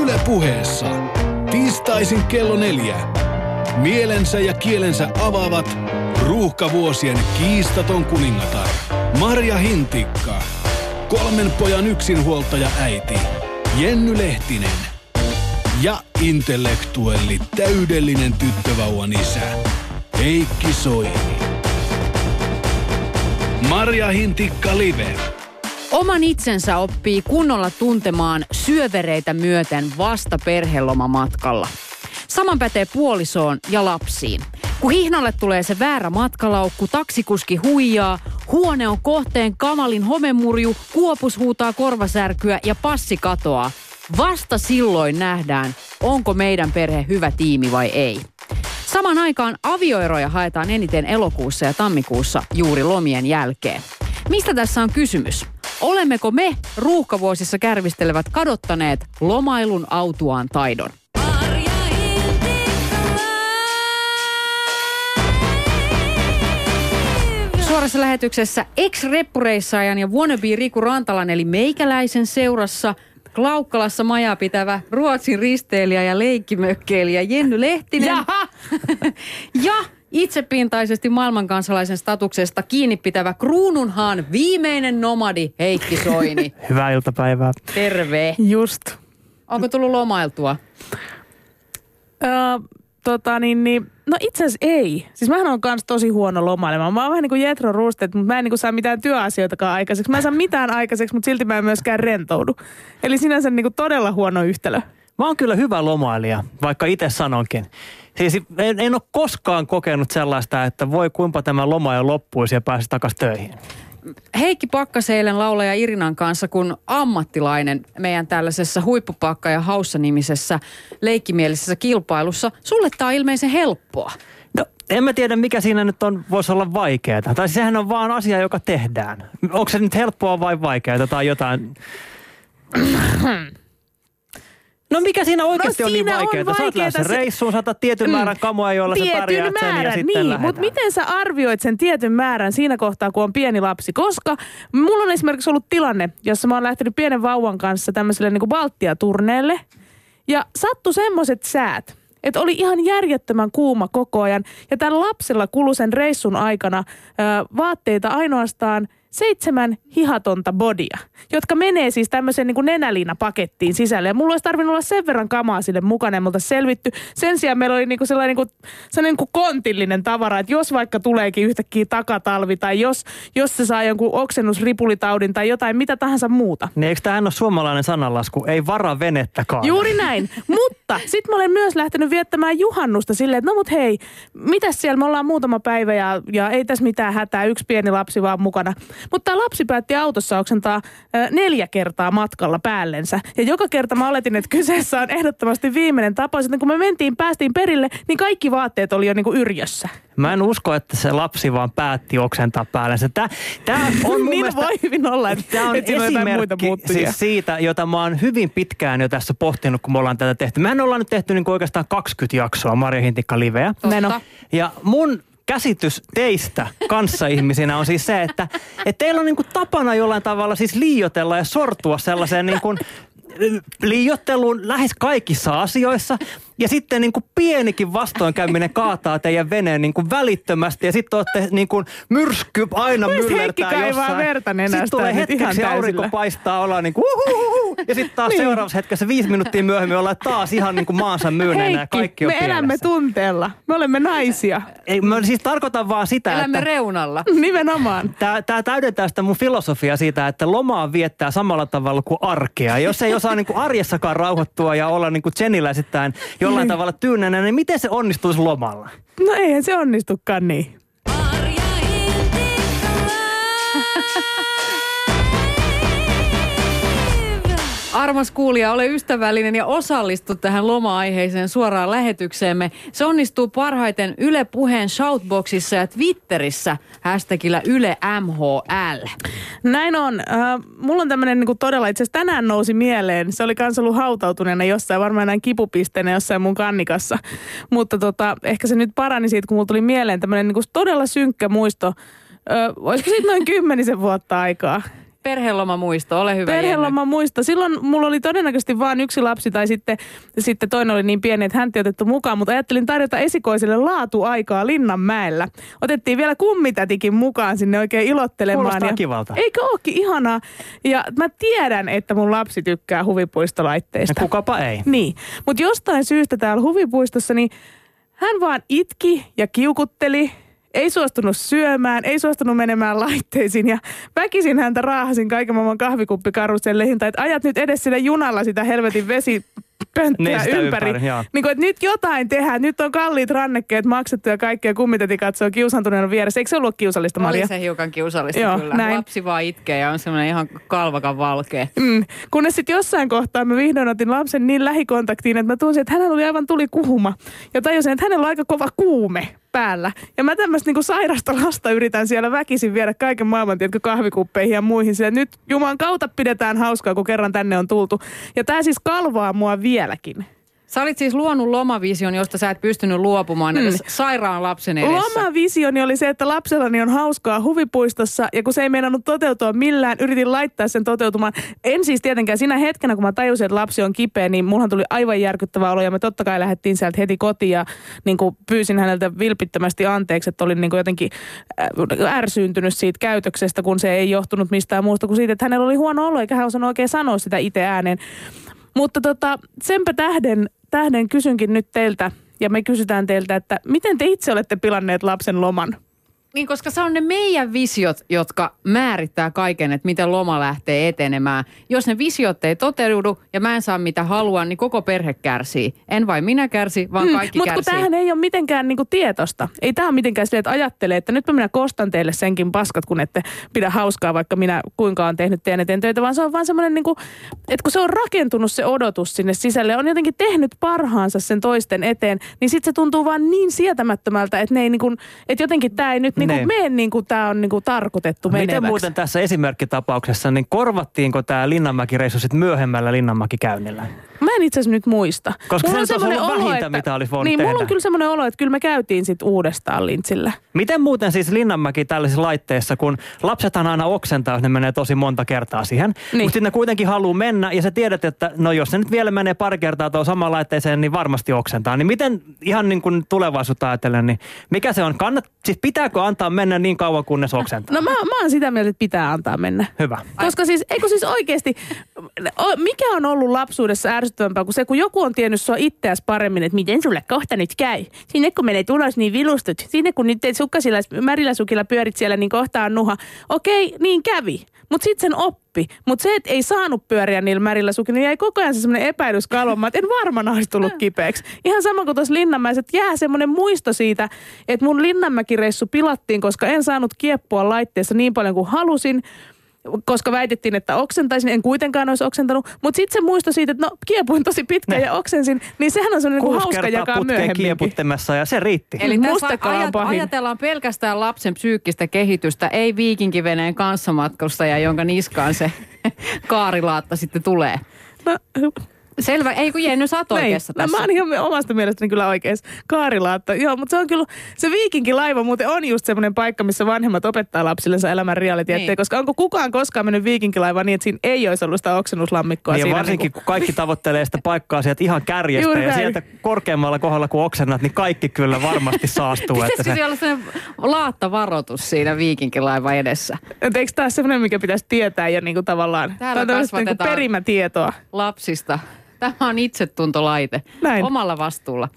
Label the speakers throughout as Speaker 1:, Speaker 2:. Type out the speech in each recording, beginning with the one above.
Speaker 1: Yle puheessa. Tiistaisin kello neljä. Mielensä ja kielensä avaavat ruuhkavuosien kiistaton kuningatar. Marja Hintikka. Kolmen pojan yksinhuoltaja äiti. Jenny Lehtinen. Ja intellektuelli täydellinen tyttövauvan isä. Heikki Soini. Marja Hintikka Live.
Speaker 2: Oman itsensä oppii kunnolla tuntemaan syövereitä myöten vasta perhelomamatkalla. Saman pätee puolisoon ja lapsiin. Kun hihnalle tulee se väärä matkalaukku, taksikuski huijaa, huone on kohteen kamalin homemurju, kuopus huutaa korvasärkyä ja passi katoaa. Vasta silloin nähdään, onko meidän perhe hyvä tiimi vai ei. Saman aikaan avioeroja haetaan eniten elokuussa ja tammikuussa juuri lomien jälkeen. Mistä tässä on kysymys? Olemmeko me ruuhkavuosissa kärvistelevät kadottaneet lomailun autuaan taidon? Suorassa lähetyksessä ex-reppureissaajan ja wannabe Riku Rantalan eli meikäläisen seurassa Klaukkalassa majaa pitävä Ruotsin risteilijä ja leikkimökkeilijä Jenny Lehtinen.
Speaker 3: Jaha!
Speaker 2: ja itsepintaisesti maailmankansalaisen statuksesta kiinni pitävä kruununhaan viimeinen nomadi Heikki Soini.
Speaker 4: Hyvää iltapäivää.
Speaker 2: Terve.
Speaker 3: Just.
Speaker 2: Onko tullut lomailtua?
Speaker 3: Öö, tota niin, niin, no itse asiassa ei. Siis mähän on kans tosi huono lomailemaan. Mä oon vähän niin kuin Jetro Rustet, mutta mä en niin kuin saa mitään työasioitakaan aikaiseksi. Mä en saa mitään aikaiseksi, mutta silti mä en myöskään rentoudu. Eli sinänsä niin kuin todella huono yhtälö.
Speaker 4: Mä oon kyllä hyvä lomailija, vaikka itse sanonkin. Siis en, en ole koskaan kokenut sellaista, että voi kuinka tämä loma jo loppuisi ja pääsisi takaisin töihin.
Speaker 2: Heikki Pakkaseilen laulaja Irinan kanssa, kun ammattilainen meidän tällaisessa huippupakka- ja haussa-nimisessä leikkimielisessä kilpailussa. Sulle tämä on ilmeisen helppoa.
Speaker 4: No, en mä tiedä, mikä siinä nyt on, voisi olla vaikeaa. Tai siis sehän on vaan asia, joka tehdään. Onko se nyt helppoa vai vaikeaa tai jotain... No mikä siinä oikeasti
Speaker 3: No
Speaker 4: on niin
Speaker 3: siinä on
Speaker 4: vaikeaa? Sä oot lähdössä
Speaker 3: vaikeeta se-
Speaker 4: reissuun, saatat tietyn määrän kamoja, jolla sä pärjäät sen ja sitten
Speaker 3: niin,
Speaker 4: lähdetään.
Speaker 3: mutta miten sä arvioit sen tietyn määrän siinä kohtaa, kun on pieni lapsi? Koska mulla on esimerkiksi ollut tilanne, jossa mä oon lähtenyt pienen vauvan kanssa tämmöiselle niin Baltia-turneelle. Ja sattu semmoiset säät, että oli ihan järjettömän kuuma koko ajan. Ja tällä lapsella kului sen reissun aikana ö, vaatteita ainoastaan seitsemän hihatonta bodia, jotka menee siis tämmöiseen niin nenäliinapakettiin sisälle. Ja mulla olisi tarvinnut olla sen verran kamaa sille mukana oltaisiin selvitty. Sen sijaan meillä oli niin kuin sellainen, niin kuin, sellainen niin kuin kontillinen tavara, että jos vaikka tuleekin yhtäkkiä takatalvi tai jos, jos se saa jonkun oksennusripulitaudin tai jotain, mitä tahansa muuta.
Speaker 4: Niin eikö tämä ole suomalainen sananlasku? Ei vara venettäkaan.
Speaker 3: Juuri näin. Mutta sitten mä olen myös lähtenyt viettämään juhannusta silleen, että no mut hei, mitäs siellä, me ollaan muutama päivä ja, ja ei tässä mitään hätää, yksi pieni lapsi vaan mukana. Mutta lapsi päätti autossa oksentaa neljä kertaa matkalla päällensä. Ja joka kerta mä oletin, että kyseessä on ehdottomasti viimeinen tapaus. Sitten kun me mentiin, päästiin perille, niin kaikki vaatteet oli jo niinku yrjössä.
Speaker 4: Mä en usko, että se lapsi vaan päätti oksentaa päällensä. Tää, tää on mun
Speaker 3: niin
Speaker 4: mielestä...
Speaker 3: voi hyvin olla, että,
Speaker 4: Tämä on
Speaker 3: muita
Speaker 4: esimerkki
Speaker 3: muuttujia.
Speaker 4: siis siitä, jota mä oon hyvin pitkään jo tässä pohtinut, kun me ollaan tätä tehty. Mehän ollaan nyt tehty niin oikeastaan 20 jaksoa Marja Hintikka Liveä.
Speaker 3: Meno.
Speaker 4: Ja mun käsitys teistä kanssaihmisinä on siis se, että, että teillä on niin kuin tapana jollain tavalla siis liiotella ja sortua sellaiseen niin kuin liiotteluun lähes kaikissa asioissa. Ja sitten niin kuin pienikin vastoinkäyminen kaataa teidän veneen niin kuin välittömästi. Ja sitten olette niin kuin myrsky aina myllertää jossain.
Speaker 3: verta
Speaker 4: Sitten tulee hetkeksi aurinko paistaa, ollaan niin kuin uhuhuhu. Ja sitten taas
Speaker 3: Niin.
Speaker 4: seuraavassa hetkessä viisi minuuttia myöhemmin ollaan taas ihan niin kuin maansa myyneenä ja
Speaker 3: Heikki,
Speaker 4: kaikki on
Speaker 3: me elämme
Speaker 4: pielessä.
Speaker 3: tunteella. Me olemme naisia.
Speaker 4: Ei, mä siis tarkoitan vaan sitä,
Speaker 2: Elämme
Speaker 4: että...
Speaker 2: reunalla.
Speaker 3: Nimenomaan.
Speaker 4: Tämä, tämä täydentää sitä mun filosofiaa siitä, että lomaa viettää samalla tavalla kuin arkea. Jos ei osaa niin kuin arjessakaan rauhoittua ja olla niin kuin Jeniläisittäin jollain tavalla tyynänä, niin miten se onnistuisi lomalla?
Speaker 3: No eihän se onnistukaan niin.
Speaker 2: Armas kuulija, ole ystävällinen ja osallistu tähän loma-aiheiseen suoraan lähetykseemme. Se onnistuu parhaiten Yle Puheen Shoutboxissa ja Twitterissä hashtagillä Yle MHL.
Speaker 3: Näin on. Äh, mulla on tämmöinen niin todella, itse asiassa tänään nousi mieleen. Se oli kans ollut hautautuneena jossain, varmaan näin kipupisteenä jossain mun kannikassa. Mutta tota, ehkä se nyt parani siitä, kun mulla tuli mieleen tämmöinen niin todella synkkä muisto. Ö, olisiko siitä noin kymmenisen vuotta aikaa?
Speaker 2: Perheloma muisto, ole hyvä
Speaker 3: Perheloma muista. Silloin mulla oli todennäköisesti vain yksi lapsi tai sitten, sitten toinen oli niin pieni, että häntä ei otettu mukaan, mutta ajattelin tarjota esikoiselle laatuaikaa Linnanmäellä. Otettiin vielä kummitätikin mukaan sinne oikein ilottelemaan.
Speaker 4: Kuulostaa
Speaker 3: ja,
Speaker 4: kivalta.
Speaker 3: Eikö ookin ihanaa? Ja mä tiedän, että mun lapsi tykkää huvipuistolaitteista.
Speaker 4: Ja kukapa ei.
Speaker 3: Niin, mutta jostain syystä täällä huvipuistossa, niin hän vaan itki ja kiukutteli, ei suostunut syömään, ei suostunut menemään laitteisiin ja väkisin häntä raahasin kaiken maailman kahvikuppikaruselleihin tai että ajat nyt edes sille junalla sitä helvetin vesi pönttöä ympäri.
Speaker 4: ympäri, joo.
Speaker 3: niin kuin, että nyt jotain tehdään, nyt on kalliit rannekkeet maksettu ja kaikkea kummiteti katsoo kiusantuneena vieressä. Eikö se ollut kiusallista, Maria?
Speaker 2: Oli se hiukan kiusallista
Speaker 3: Joo,
Speaker 2: kyllä.
Speaker 3: näin.
Speaker 2: Lapsi vaan itkee ja on semmoinen ihan kalvakan valkea.
Speaker 3: Mm. Kunnes sitten jossain kohtaa mä vihdoin otin lapsen niin lähikontaktiin, että mä tunsin, että hänellä oli aivan tuli kuuma. Ja tajusin, että hänellä on aika kova kuume päällä. Ja mä tämmöistä niinku sairasta lasta yritän siellä väkisin viedä kaiken maailman, tiedätkö, kahvikuppeihin ja muihin. Sillä nyt Jumalan kautta pidetään hauskaa, kun kerran tänne on tultu. Ja tää siis kalvaa mua vieläkin.
Speaker 2: Sä olit siis luonut lomavision, josta sä et pystynyt luopumaan edes sairaan lapsen edessä.
Speaker 3: Lomavisioni oli se, että lapsellani on hauskaa huvipuistossa ja kun se ei meinannut toteutua millään, yritin laittaa sen toteutumaan. En siis tietenkään siinä hetkenä, kun mä tajusin, että lapsi on kipeä, niin mullahan tuli aivan järkyttävä olo ja me totta kai lähdettiin sieltä heti kotiin ja niin kuin pyysin häneltä vilpittömästi anteeksi, että olin niin kuin jotenkin äh, ärsyyntynyt siitä käytöksestä, kun se ei johtunut mistään muusta kuin siitä, että hänellä oli huono olo eikä hän osannut oikein sanoa sitä itse ääneen. Mutta tota, senpä tähden, tähden kysynkin nyt teiltä, ja me kysytään teiltä, että miten te itse olette pilanneet lapsen loman?
Speaker 2: Niin, koska se on ne meidän visiot, jotka määrittää kaiken, että miten loma lähtee etenemään. Jos ne visiot ei toteudu ja mä en saa mitä haluan, niin koko perhe kärsii. En vain minä kärsi, vaan kaikki
Speaker 3: Mutta Hmm,
Speaker 2: kärsii.
Speaker 3: tämähän ei ole mitenkään niinku tietosta. Ei tämä ole mitenkään silleen, että ajattelee, että nyt minä kostan teille senkin paskat, kun ette pidä hauskaa, vaikka minä kuinka on tehnyt teidän eteen töitä, vaan se on vaan semmoinen, niinku, että kun se on rakentunut se odotus sinne sisälle, on jotenkin tehnyt parhaansa sen toisten eteen, niin sitten se tuntuu vaan niin sietämättömältä, että, ne ei niinku, että jotenkin tämä ei nyt niinku
Speaker 4: Niin.
Speaker 3: mene niin kuin tämä on niinku tarkoitettu
Speaker 4: Miten
Speaker 3: meneväksi.
Speaker 4: muuten tässä esimerkkitapauksessa, niin korvattiinko tämä Linnanmäki-reissu sitten myöhemmällä Linnanmäki-käynnillä?
Speaker 3: Mä en itse asiassa nyt muista.
Speaker 4: Koska
Speaker 3: Mulla
Speaker 4: se
Speaker 3: on
Speaker 4: ollut vähintä, mitä olisi voinut
Speaker 3: Niin, mulla
Speaker 4: tehdä.
Speaker 3: on kyllä semmoinen olo, että kyllä me käytiin sitten uudestaan lintsillä.
Speaker 4: Miten muuten siis Linnanmäki tällaisissa laitteissa, kun lapsethan aina oksentaa, jos ne menee tosi monta kertaa siihen.
Speaker 3: Niin.
Speaker 4: Mutta sitten ne kuitenkin haluaa mennä ja sä tiedät, että no jos se nyt vielä menee pari kertaa tuohon samaan laitteeseen, niin varmasti oksentaa. Niin miten ihan niin kuin tulevaisuutta ajatellen, niin mikä se on? Kannat, siis pitääkö antaa mennä niin kauan, kunnes oksentaa?
Speaker 3: No mä, mä oon sitä mieltä, että pitää antaa mennä.
Speaker 4: Hyvä.
Speaker 3: Koska siis, eikö siis oikeasti, mikä on ollut lapsuudessa ärsyttävämpää kuin se, kun joku on tiennyt sua itseäsi paremmin, että miten sulle kohta nyt käy. Sinne kun menet ulos, niin vilustut. Sinne kun nyt sukkasilla, märillä sukilla pyörit siellä, niin kohta on nuha. Okei, niin kävi. Mutta sitten sen oppi. Mutta se, että ei saanut pyöriä niillä märillä sukilla, niin jäi koko ajan se semmoinen epäilys kalvomaan, että en varmaan olisi tullut kipeäksi. Ihan sama kuin tuossa Linnanmäessä, että jää semmoinen muisto siitä, että mun Linnanmäki-reissu pilattiin, koska en saanut kieppua laitteessa niin paljon kuin halusin koska väitettiin, että oksentaisin, en kuitenkaan olisi oksentanut. Mutta sitten se muisto siitä, että no kiepuin tosi pitkään ja oksensin, niin sehän on semmoinen niin hauska jakaa myöhemmin.
Speaker 4: ja se riitti.
Speaker 2: Eli tässä
Speaker 3: Mustakaan
Speaker 2: ajat,
Speaker 3: pahin.
Speaker 2: ajatellaan pelkästään lapsen psyykkistä kehitystä, ei viikinkiveneen kanssamatkustaja, jonka niskaan se kaarilaatta sitten tulee.
Speaker 3: No,
Speaker 2: Selvä, ei kun Jenny, sä oot
Speaker 3: Näin.
Speaker 2: oikeassa
Speaker 3: No,
Speaker 2: tässä.
Speaker 3: mä oon ihan omasta mielestäni kyllä oikeassa. Kaarilaatta. Joo, mutta se on kyllä, se viikinkilaiva muuten on just semmoinen paikka, missä vanhemmat opettaa lapsillensa elämän reality.
Speaker 2: Niin.
Speaker 3: Niin. Koska onko kukaan koskaan mennyt viikinkilaivaan niin, että siinä ei olisi ollut sitä oksennuslammikkoa
Speaker 4: Niin ja
Speaker 3: siinä.
Speaker 4: varsinkin,
Speaker 3: niinku-
Speaker 4: kun kaikki tavoittelee sitä paikkaa sieltä ihan kärjestä
Speaker 3: Juuri
Speaker 4: ja
Speaker 3: näin.
Speaker 4: sieltä korkeammalla kohdalla kun oksennat, niin kaikki kyllä varmasti saastuu. että
Speaker 2: Pitäisikö
Speaker 4: se,
Speaker 2: siellä olla sellainen laattavaroitus siinä viikinkilaiva edessä?
Speaker 3: Et eikö tämä semmoinen, mikä pitäisi tietää jo niinku tavallaan?
Speaker 2: Täällä
Speaker 3: Tää on tämmöistä niinku perimätietoa.
Speaker 2: Lapsista. Tämä on itsetuntolaite.
Speaker 3: Näin.
Speaker 2: Omalla vastuulla.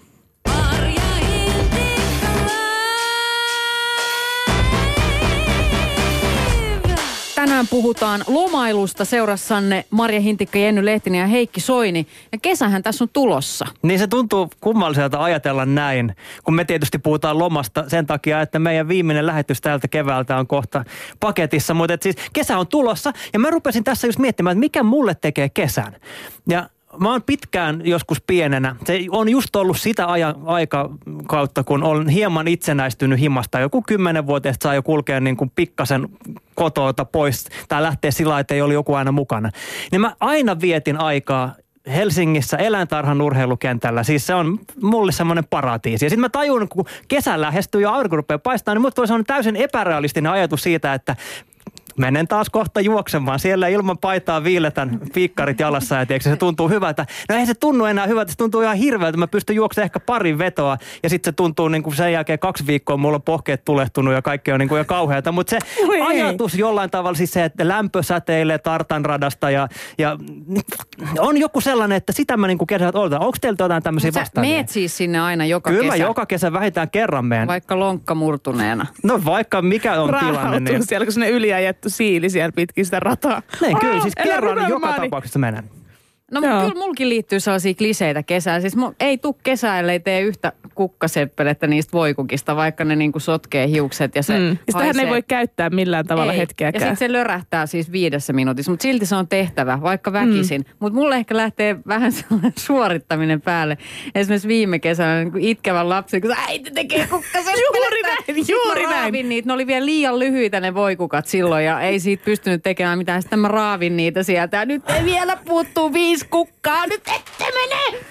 Speaker 2: Tänään puhutaan lomailusta seurassanne Marja Hintikka, Jenny Lehtinen ja Heikki Soini. Ja kesähän tässä on tulossa.
Speaker 4: niin se tuntuu kummalliselta ajatella näin, kun me tietysti puhutaan lomasta sen takia, että meidän viimeinen lähetys tältä keväältä on kohta paketissa. Mutta siis kesä on tulossa ja mä rupesin tässä just miettimään, että mikä mulle tekee kesän. Ja Mä oon pitkään joskus pienenä. Se on just ollut sitä aja, aikakautta, kun olen hieman itsenäistynyt himasta. Joku kymmenenvuotiaista saa jo kulkea niin kuin pikkasen kotoota pois tai lähteä sillä että ei ole joku aina mukana. Niin mä aina vietin aikaa Helsingissä eläintarhan urheilukentällä. Siis se on mulle semmoinen paratiisi. Ja sitten mä tajun, kun kesä lähestyy ja aurinko rupeaa paistamaan, niin mulle semmoinen täysin epärealistinen ajatus siitä, että menen taas kohta juoksemaan. Siellä ilman paitaa viiletän piikkarit jalassa ja tiedätkö, se tuntuu hyvältä. No ei se tunnu enää hyvältä, se tuntuu ihan hirveältä. Mä pystyn juoksemaan ehkä pari vetoa ja sitten se tuntuu niin kuin sen jälkeen kaksi viikkoa mulla on pohkeet tulehtunut ja kaikki on niin kuin jo kauheata. Mutta se
Speaker 3: Oi ei.
Speaker 4: ajatus jollain tavalla siis se, että lämpö säteilee tartanradasta ja, ja on joku sellainen, että sitä mä niin kuin kesällä odotan. Onko teiltä jotain tämmöisiä vastaavia?
Speaker 2: meet siis sinne aina joka
Speaker 4: Kyllä
Speaker 2: kesä,
Speaker 4: mä joka kesä vähintään kerran menen.
Speaker 2: vaikka lonkka murtuneena.
Speaker 4: No vaikka mikä on tilanne.
Speaker 3: Raahautuu
Speaker 4: Niin...
Speaker 3: siellä, kun sinne yliajettu siili siellä pitkin sitä rataa.
Speaker 4: Niin, kyllä, siis kerran joka tapauksessa menen.
Speaker 2: No
Speaker 3: Joo.
Speaker 2: Joo. kyllä mulkin liittyy sellaisia kliseitä kesään. Siis ei tuu kesä, ellei tee yhtä kukkaseppelettä niistä voikukista, vaikka ne niinku sotkee hiukset ja se
Speaker 3: Mm. Ja Sitähän ei voi käyttää millään tavalla
Speaker 2: ei. Ja
Speaker 3: hetkeäkään.
Speaker 2: sitten se lörähtää siis viidessä minuutissa, mutta silti se on tehtävä, vaikka väkisin. Mm. Mutta mulle ehkä lähtee vähän sellainen suorittaminen päälle. Esimerkiksi viime kesänä niin itkevän lapsen, kun äiti tekee kukkaseppelettä.
Speaker 3: Juuri näin, juuri
Speaker 2: mä
Speaker 3: näin.
Speaker 2: Niitä. Ne oli vielä liian lyhyitä ne voikukat silloin ja ei siitä pystynyt tekemään mitään. Sitten mä raavin niitä sieltä ja nyt ei vielä puuttuu viisi kukkaa. Nyt ette mene!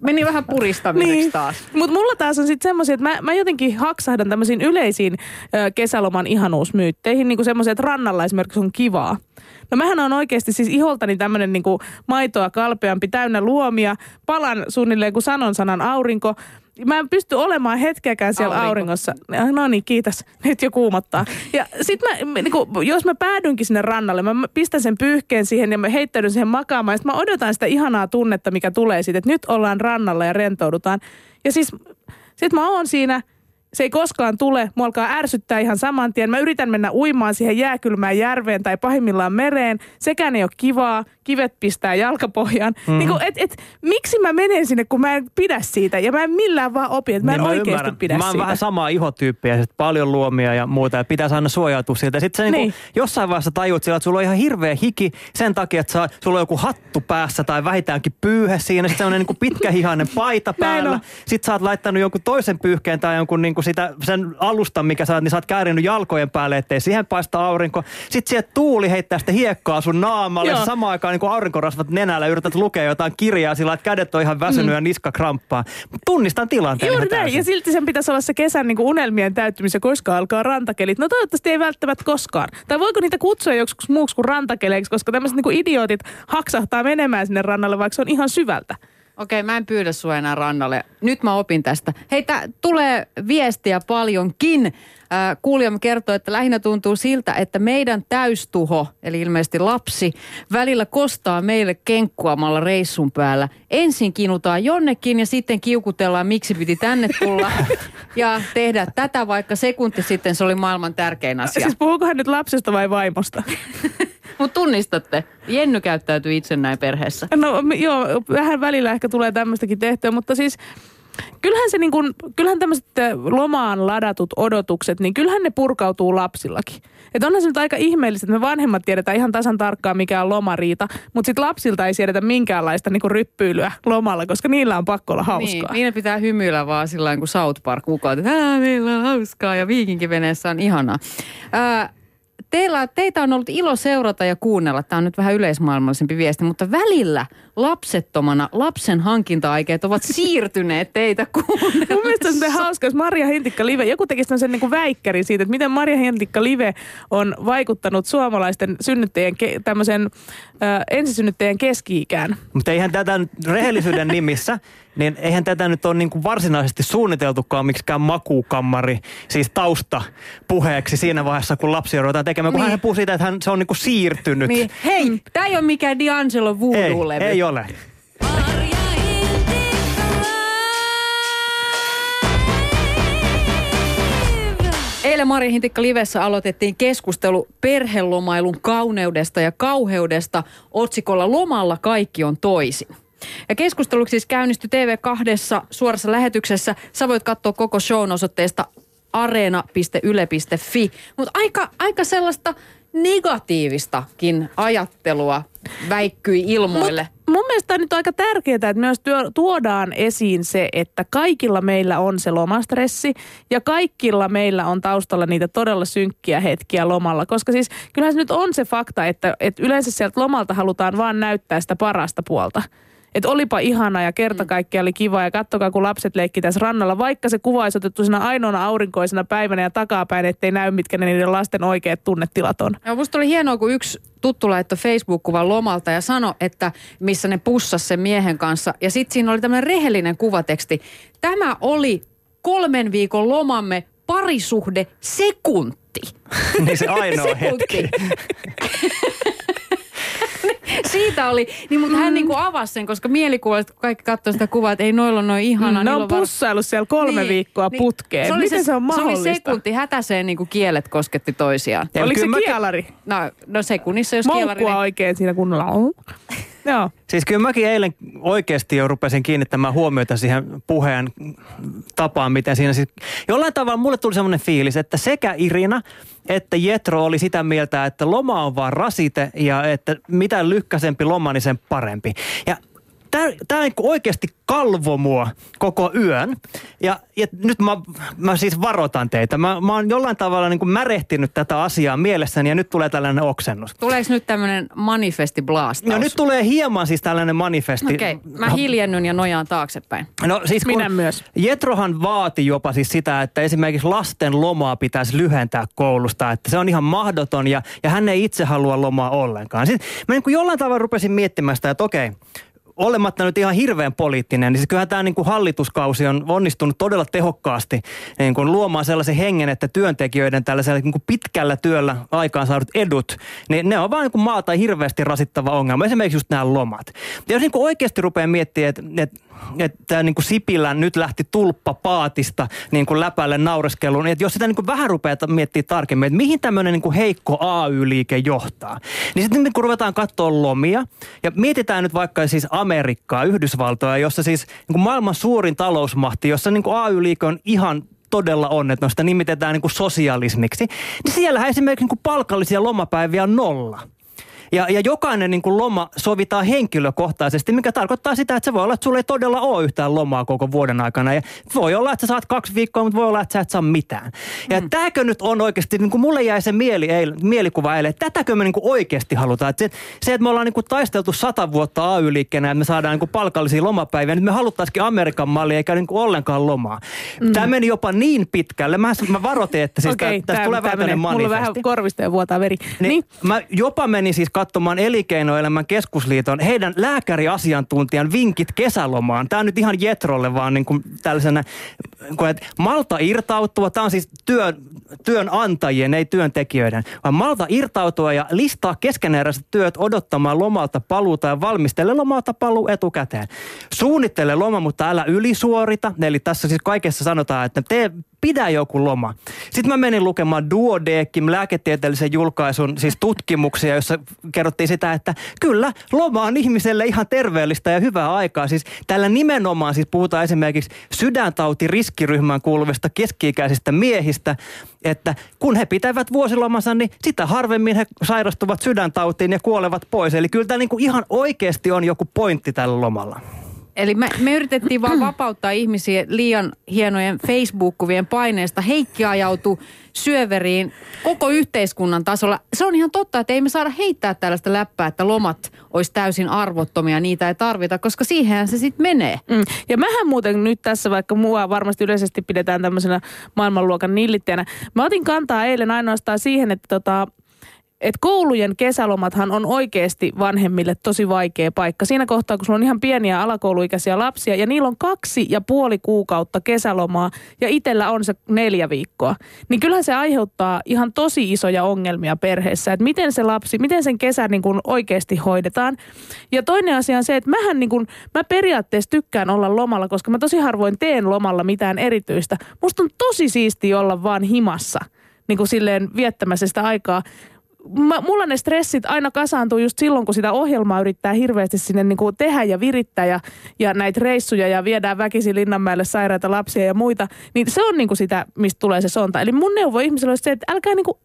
Speaker 2: Meni vähän puristamiseksi niin. taas.
Speaker 3: Mutta mulla taas on sitten semmoisia, että mä, mä jotenkin haksahdan tämmöisiin yleisiin ö, kesäloman ihanuusmyytteihin, niin kuin semmoisia, että rannalla esimerkiksi on kivaa. No mähän on oikeasti siis iholtani tämmöinen niin maitoa kalpeampi, täynnä luomia, palan suunnilleen kuin sanon sanan aurinko. Mä en pysty olemaan hetkeäkään siellä
Speaker 2: Aurinko.
Speaker 3: auringossa. No niin, kiitos. Nyt jo kuumottaa. Ja sit mä, niin kuin, jos mä päädynkin sinne rannalle, mä pistän sen pyyhkeen siihen ja mä heittäydyn siihen makaamaan. Ja sit mä odotan sitä ihanaa tunnetta, mikä tulee siitä, että nyt ollaan rannalla ja rentoudutaan. Ja siis sit mä oon siinä, se ei koskaan tule, mua alkaa ärsyttää ihan saman tien. Mä yritän mennä uimaan siihen jääkylmään järveen tai pahimmillaan mereen. Sekään ei ole kivaa, kivet pistää jalkapohjaan.
Speaker 4: Mhm.
Speaker 3: Mm. Niin kuin, et, et, miksi mä menen sinne, kun mä en pidä siitä ja mä en millään vaan opi, että mä en
Speaker 4: Niin
Speaker 3: oikeasti
Speaker 4: ymmärrän.
Speaker 3: pidä
Speaker 4: Mä oon
Speaker 3: siitä.
Speaker 4: vähän samaa ihotyyppiä, sit paljon luomia ja muuta, ja pitäisi aina suojautua siltä. Sitten sä niinku
Speaker 3: Niin.
Speaker 4: jossain vaiheessa tajut sillä, että sulla on ihan hirveä hiki sen takia, että sä, sulla on joku hattu päässä tai vähintäänkin pyyhe siinä. Sitten semmoinen niinku pitkähihainen paita päällä.
Speaker 3: on.
Speaker 4: Sitten sä oot laittanut jonkun toisen pyyhkeen tai jonkun niinku sitä, sen alustan, mikä sä oot, niin sä oot käärinyt jalkojen päälle, ettei siihen paista aurinko. Sitten sieltä tuuli heittää sitä hiekkaa sun naamalle.
Speaker 3: Joo.
Speaker 4: Samaan aikaan niinku aurinkorasvat nenällä yrität lukea jotain kirjaa sillä, että kädet on ihan väsynyt mm. ja niska kramppaa. Tunnistan tilanteen
Speaker 3: Juuri näin.
Speaker 4: täysin.
Speaker 3: Ja silti sen pitäisi olla se kesän niin kuin unelmien täyttymys ja koska alkaa rantakelit. No toivottavasti ei välttämättä koskaan. Tai voiko niitä kutsua joksikin muuksi kuin rantakeleiksi, koska tämmöiset niin kuin idiootit haksahtaa menemään sinne rannalle, vaikka se on ihan syvältä.
Speaker 2: Okei, mä en pyydä sua enää rannalle. Nyt mä opin tästä. Hei, tää tulee viestiä paljonkin. Kuulijamme kertoo, että lähinnä tuntuu siltä, että meidän täystuho, eli ilmeisesti lapsi, välillä kostaa meille kenkkuamalla reissun päällä. Ensin kinutaan jonnekin ja sitten kiukutellaan, miksi piti tänne tulla ja tehdä tätä, vaikka sekunti sitten se oli maailman tärkein asia.
Speaker 3: Siis puhuukohan nyt lapsesta vai vaimosta?
Speaker 2: Mutta tunnistatte, Jenny käyttäytyy itse näin perheessä.
Speaker 3: No joo, vähän välillä ehkä tulee tämmöistäkin tehtyä, mutta siis kyllähän se niin kuin, kyllähän tämmöiset lomaan ladatut odotukset, niin kyllähän ne purkautuu lapsillakin. Että onhan se nyt aika ihmeellistä, että me vanhemmat tiedetään ihan tasan tarkkaan, mikä on lomariita, mutta sitten lapsilta ei siedetä minkäänlaista niin kuin ryppyilyä lomalla, koska niillä on pakko olla hauskaa.
Speaker 2: Niin, niillä pitää hymyillä vaan sillä kun South Park ukot, että "Ää, meillä on hauskaa ja viikinkiveneessä on ihanaa. Ää, teillä, teitä on ollut ilo seurata ja kuunnella. Tämä on nyt vähän yleismaailmallisempi viesti, mutta välillä lapsettomana lapsen hankinta-aikeet ovat siirtyneet teitä kuunnella.
Speaker 3: Mun mielestä se on hauska, jos Maria Hintikka Live, joku tekisi tämmöisen niin väikkärin siitä, että miten Maria Hintikka Live on vaikuttanut suomalaisten synnyttäjien, ke- tämmöisen ö, ensisynnyttäjien keski-ikään.
Speaker 4: Mutta eihän tätä nyt rehellisyyden nimissä, niin eihän tätä nyt ole niinku varsinaisesti suunniteltukaan miksikään makuukammari, siis tausta puheeksi siinä vaiheessa, kun lapsi ruvetaan tekemään. Kun
Speaker 2: Niin.
Speaker 4: hän puhuu siitä, että hän, se on niinku siirtynyt.
Speaker 2: Niin, hei, tämä ei ole mikään D'Angelo
Speaker 4: ei,
Speaker 2: voodoo-levy.
Speaker 4: ei ole.
Speaker 2: Eilen Mari Hintikka Livessä aloitettiin keskustelu perhelomailun kauneudesta ja kauheudesta otsikolla Lomalla kaikki on toisin. Ja keskustelu siis käynnistyi TV2 suorassa lähetyksessä. Sä voit katsoa koko shown osoitteesta areena.yle.fi. Mutta aika, aika sellaista negatiivistakin ajattelua väikkyi ilmoille.
Speaker 3: Mun mielestä on nyt aika tärkeää, että myös työ, tuodaan esiin se, että kaikilla meillä on se lomastressi ja kaikilla meillä on taustalla niitä todella synkkiä hetkiä lomalla. Koska siis kyllähän se nyt on se fakta, että, että yleensä sieltä lomalta halutaan vaan näyttää sitä parasta puolta. Että olipa ihana ja kerta kaikkiaan oli kiva ja kattokaa kun lapset leikki tässä rannalla, vaikka se kuva olisi otettu siinä ainoana aurinkoisena päivänä ja takapäin, ettei näy mitkä ne niiden lasten oikeat tunnetilat on.
Speaker 2: Ja musta oli hienoa, kun yksi tuttu laittoi Facebook-kuvan lomalta ja sanoi, että missä ne pussas sen miehen kanssa. Ja sitten siinä oli tämmöinen rehellinen kuvateksti. Tämä oli kolmen viikon lomamme parisuhde sekunti.
Speaker 4: niin se ainoa hetki.
Speaker 2: Siitä oli, niin mutta hän niinku avasi sen, koska mielikuva, kun kaikki katsoi sitä kuvaa, että ei noilla on noin ihana.
Speaker 3: Mm, ne on
Speaker 2: var- Niin,
Speaker 3: pussaillut siellä kolme viikkoa putkeen. Miten se, on mahdollista?
Speaker 2: Se oli sekunti, hätäseen niinku kielet kosketti toisiaan.
Speaker 4: Ja
Speaker 3: Oliko se kielari?
Speaker 2: No, no sekunnissa, jos kielari...
Speaker 3: Moukkua oikein siinä kunnolla. on. Joo.
Speaker 4: Siis kyllä mäkin eilen oikeasti jo rupesin kiinnittämään huomiota siihen puheen tapaan, miten siinä siis... Jollain tavalla mulle tuli semmoinen fiilis, että sekä Irina että Jetro oli sitä mieltä, että loma on vaan rasite ja että mitä lykkäsempi loma, niin sen parempi. Ja tämä niin oikeasti kalvo mua koko yön. Ja, ja nyt mä, mä siis varoitan teitä. Mä, mä oon jollain tavalla niin kuin märehtinyt tätä asiaa mielessäni ja nyt tulee tällainen oksennus.
Speaker 2: Tuleeko nyt tämmöinen manifestiblastaus?
Speaker 4: No nyt tulee hieman siis tällainen manifesti.
Speaker 2: Okei, okay, mä hiljennyn ja nojaan taaksepäin.
Speaker 4: No siis kun
Speaker 3: Minä myös.
Speaker 4: Jetrohan vaati jopa siis sitä, että esimerkiksi lasten lomaa pitäisi lyhentää koulusta, että se on ihan mahdoton ja, ja hän ei itse halua lomaa ollenkaan. Sitten mä niin kuin jollain tavalla rupesin miettimään sitä, että okei, olematta nyt ihan hirveän poliittinen, niin siis kyllähän tämä niin kuin hallituskausi on onnistunut todella tehokkaasti niin kuin luomaan sellaisen hengen, että työntekijöiden tällaisella niin kuin pitkällä työllä aikaan saadut edut, niin ne on vaan niin kuin maata hirveästi rasittava ongelma. Esimerkiksi just nämä lomat. Ja jos niin kuin oikeasti rupeaa miettimään, että, että että niin kuin Sipilä nyt lähti tulppa paatista niin kuin läpälle naureskeluun, että jos sitä niin kuin vähän rupeaa miettimään tarkemmin, että mihin tämmöinen niin kuin heikko AY-liike johtaa, niin sitten niin kun ruvetaan katsoa lomia ja mietitään nyt vaikka siis Amerikkaa, Yhdysvaltoja, jossa siis niin kuin maailman suurin talousmahti, jossa niin kuin AY-liike on ihan todella on, että no sitä nimitetään niin kuin sosialismiksi, niin siellähän esimerkiksi niin kuin palkallisia lomapäiviä on nolla. Ja, ja jokainen niin kuin loma sovitaan henkilökohtaisesti, mikä tarkoittaa sitä, että se voi olla, että sulla ei todella ole yhtään lomaa koko vuoden aikana. Ja voi olla, että sä saat kaksi viikkoa, mutta voi olla, että sä et saa mitään. Ja mm. tämäkö nyt on oikeasti, niin kuin mulle jäi se mieli eil, mielikuva eilen, että tätäkö me niin kuin oikeasti halutaan. Että se, se, että me ollaan niin kuin taisteltu sata vuotta AY-liikkeenä, että me saadaan niin kuin palkallisia lomapäiviä, nyt me haluttaisikin Amerikan mallia eikä niin kuin ollenkaan lomaa. Mm. Tämä meni jopa niin pitkälle. Mä, mä varoitin, että siis
Speaker 3: Okei,
Speaker 4: tästä tulee vähän
Speaker 3: menee.
Speaker 4: tämmöinen
Speaker 3: Mulla on vähän
Speaker 4: manifesti.
Speaker 3: korvista ja vuotaa veri.
Speaker 4: Niin,
Speaker 3: Niin.
Speaker 4: Mä jopa menin siis katsomaan Elinkeinoelämän keskusliiton heidän lääkäriasiantuntijan vinkit kesälomaan. Tämä on nyt ihan Jetrolle vaan niin kuin tällaisena, kun että malta irtautua, tämä on siis työn, työnantajien, ei työntekijöiden, vaan malta irtautua ja listaa keskeneräiset työt odottamaan lomalta paluuta ja valmistele lomalta paluu etukäteen. Suunnittele loma, mutta älä ylisuorita. Eli tässä siis kaikessa sanotaan, että tee pidä joku loma. Sitten mä menin lukemaan Duodekim lääketieteellisen julkaisun, siis tutkimuksia, jossa kerrottiin sitä, että kyllä, loma on ihmiselle ihan terveellistä ja hyvää aikaa. Siis tällä nimenomaan siis puhutaan esimerkiksi sydäntauti riskiryhmään kuuluvista keski-ikäisistä miehistä, että kun he pitävät vuosilomansa, niin sitä harvemmin he sairastuvat sydäntautiin ja kuolevat pois. Eli kyllä tämä niinku ihan oikeasti on joku pointti tällä lomalla.
Speaker 2: Eli me, me yritettiin vaan vapauttaa ihmisiä liian hienojen Facebook-kuvien paineesta. Heikki ajautui syöveriin koko yhteiskunnan tasolla. Se on ihan totta, että ei me saada heittää tällaista läppää, että lomat olisi täysin arvottomia, niitä ei tarvita, koska siihen se sitten menee.
Speaker 3: Mm. Ja mähän muuten nyt tässä, vaikka mua varmasti yleisesti pidetään tämmöisenä maailmanluokan nillittäjänä, mä otin kantaa eilen ainoastaan siihen, että tota, et koulujen kesälomathan on oikeasti vanhemmille tosi vaikea paikka. Siinä kohtaa, kun sulla on ihan pieniä alakouluikäisiä lapsia ja niillä on kaksi ja puoli kuukautta kesälomaa ja itsellä on se neljä viikkoa, niin kyllähän se aiheuttaa ihan tosi isoja ongelmia perheessä, että miten se lapsi, miten sen kesän niin kuin oikeasti hoidetaan. Ja toinen asia on se, että mähän niin kuin, mä periaatteessa tykkään olla lomalla, koska mä tosi harvoin teen lomalla mitään erityistä. Musta on tosi siistiä olla vaan himassa, niin kuin silleen viettämässä sitä aikaa mä, mulla ne stressit aina kasaantuu just silloin, kun sitä ohjelmaa yrittää hirveästi sinne niin kuin tehdä ja virittää ja, ja näitä reissuja ja viedään väkisin Linnanmäelle sairaita lapsia ja muita. Niin se on niin kuin sitä, mistä tulee se sonta. Eli mun neuvo ihmiselle olisi se, että älkää, niin kuin,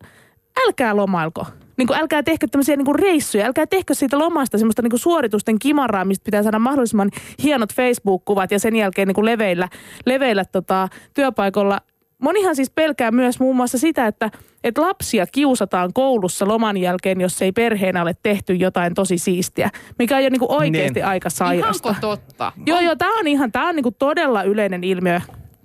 Speaker 3: älkää lomailko. Niin kuin, älkää tehkö tämmöisiä niin kuin reissuja, älkää tehkö siitä lomasta semmoista niin kuin suoritusten kimaraa, mistä pitää saada mahdollisimman hienot Facebook-kuvat ja sen jälkeen niin kuin leveillä, leveillä tota, työpaikoilla monihan siis pelkää myös muun muassa sitä, että, että lapsia kiusataan koulussa loman jälkeen, jos ei perheenä ole tehty jotain tosi siistiä, mikä on jo niinku oikeasti
Speaker 4: Niin.
Speaker 3: aika sairasta.
Speaker 2: Ihanko totta?
Speaker 3: Joo, joo, tämä on ihan, tämä on niinku todella yleinen ilmiö.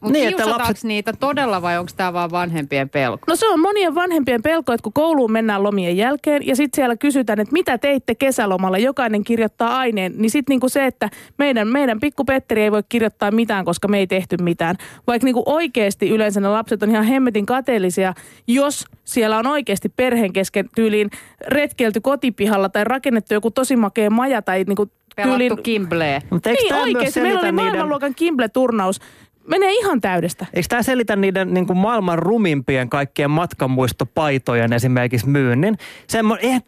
Speaker 2: Mutta
Speaker 4: Niin, että lapset-
Speaker 2: niitä todella vai onko tämä vaan vanhempien pelko?
Speaker 3: No se on monien vanhempien pelko, että kun kouluun mennään lomien jälkeen ja sitten siellä kysytään, että mitä teitte kesälomalla, jokainen kirjoittaa aineen, niin sitten niinku se, että meidän, meidän pikku Petteri ei voi kirjoittaa mitään, koska me ei tehty mitään. Vaikka niinku oikeasti yleensä ne lapset on ihan hemmetin kateellisia, jos siellä on oikeasti perheen kesken tyyliin retkelty kotipihalla tai rakennettu joku tosi makea maja tai niinku
Speaker 2: Pelattu kimblee.
Speaker 4: Mutta
Speaker 3: Niin oikeasti, meillä oli
Speaker 4: niiden,
Speaker 3: maailmanluokan Kimble-turnaus. Menee ihan täydestä.
Speaker 4: eikö tämä selitä niiden niin kuin maailman rumimpien kaikkien matkamuistopaitojen esimerkiksi myynnin? Semmo, eihän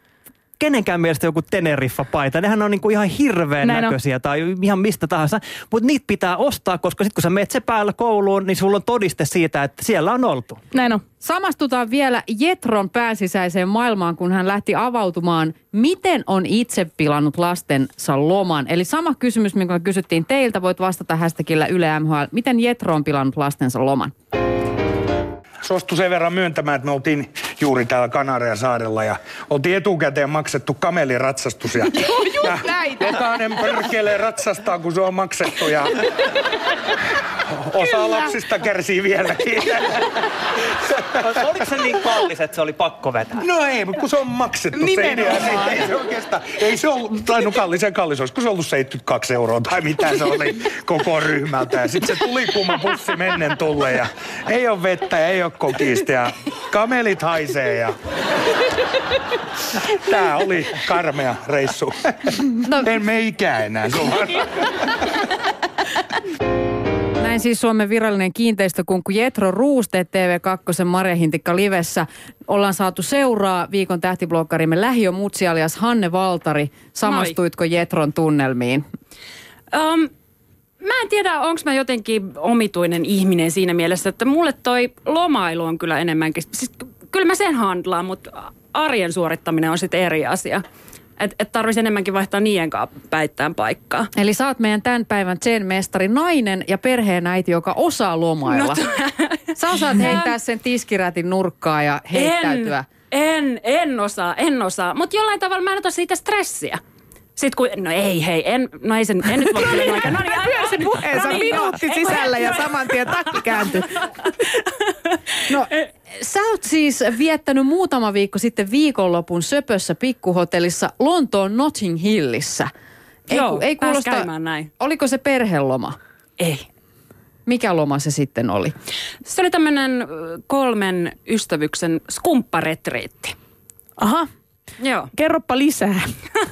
Speaker 4: kenenkään mielestä joku Teneriffa-paita. Nehän on niinku ihan hirveän
Speaker 3: Näin on.
Speaker 4: näköisiä tai ihan mistä tahansa. Mutta niitä pitää ostaa, koska sitten kun sä menet se päällä kouluun, niin sulla on todiste siitä, että siellä on oltu.
Speaker 3: Näin on.
Speaker 2: Samastutaan vielä Jetron pääsisäiseen maailmaan, kun hän lähti avautumaan, miten on itse pilannut lastensa loman. Eli sama kysymys, minkä me kysyttiin teiltä, voit vastata hashtagillä Yle MHL. Miten Jetro on pilannut lastensa loman?
Speaker 5: suostu sen verran myöntämään, että me oltiin juuri täällä Kanarian saarella ja oltiin etukäteen maksettu kameliratsastus. Ja, ja jokainen pörkelee ratsastaa, kun se on maksettu ja osa lapsista kärsii vieläkin.
Speaker 4: Oliko se niin kallis, että se oli pakko vetää?
Speaker 5: No ei, mutta kun se on maksettu se idea, niin ei se oikeastaan, ei se ollut tainnut kallisen kallis, olisiko se ollut 72 euroa tai mitä se oli koko ryhmältä. Ja sitten se tuli kuuma pussi mennen tulle ja ei ole vettä ja ei ole kokista ja kamelit haisee ja Tää oli karmea reissu.
Speaker 2: No.
Speaker 5: En me ikään enää suoraan.
Speaker 2: Näin siis Suomen virallinen kiinteistökunkku Jetro Ruuste TV2 Marja Hintikka Livessä. Ollaan saatu seuraa viikon tähtiblokkarimme Lähiö Mutsi alias Hanne Valtari. Samastuitko Jetron tunnelmiin?
Speaker 6: Um, mä en tiedä, onko mä jotenkin omituinen ihminen siinä mielessä, että mulle toi lomailu on kyllä enemmänkin, siis kyllä mä sen handlaan, mutta arjen suorittaminen on sitten eri asia. Että et tarvitsisi enemmänkin vaihtaa niiden kanssa päittään paikkaa.
Speaker 2: Eli sä oot meidän tämän päivän Zen mestari, nainen ja perheenäiti, joka osaa lomailla. Sä osaat heittää sen tiskirätin nurkkaa ja heittäytyä.
Speaker 6: En, en, en osaa, en osaa. Mutta jollain tavalla mä en ota siitä stressiä. Sitten kun, no ei hei, en, no ei sen, en nyt voi kyllä noin. No niin,
Speaker 3: Pyörsi puheensa minuutti sisällä ja saman tien takki kääntyi.
Speaker 2: No, sä oot siis viettänyt muutama viikko sitten viikonlopun söpössä pikkuhotellissa Lontoon Notting Hillissä.
Speaker 6: Joo, pääs käymään näin.
Speaker 2: Oliko se perheloma?
Speaker 6: Ei.
Speaker 2: Mikä loma se sitten oli?
Speaker 6: Se oli tämmöinen kolmen ystävyksen skumpparetriitti.
Speaker 3: Aha,
Speaker 6: Joo.
Speaker 3: kerroppa lisää.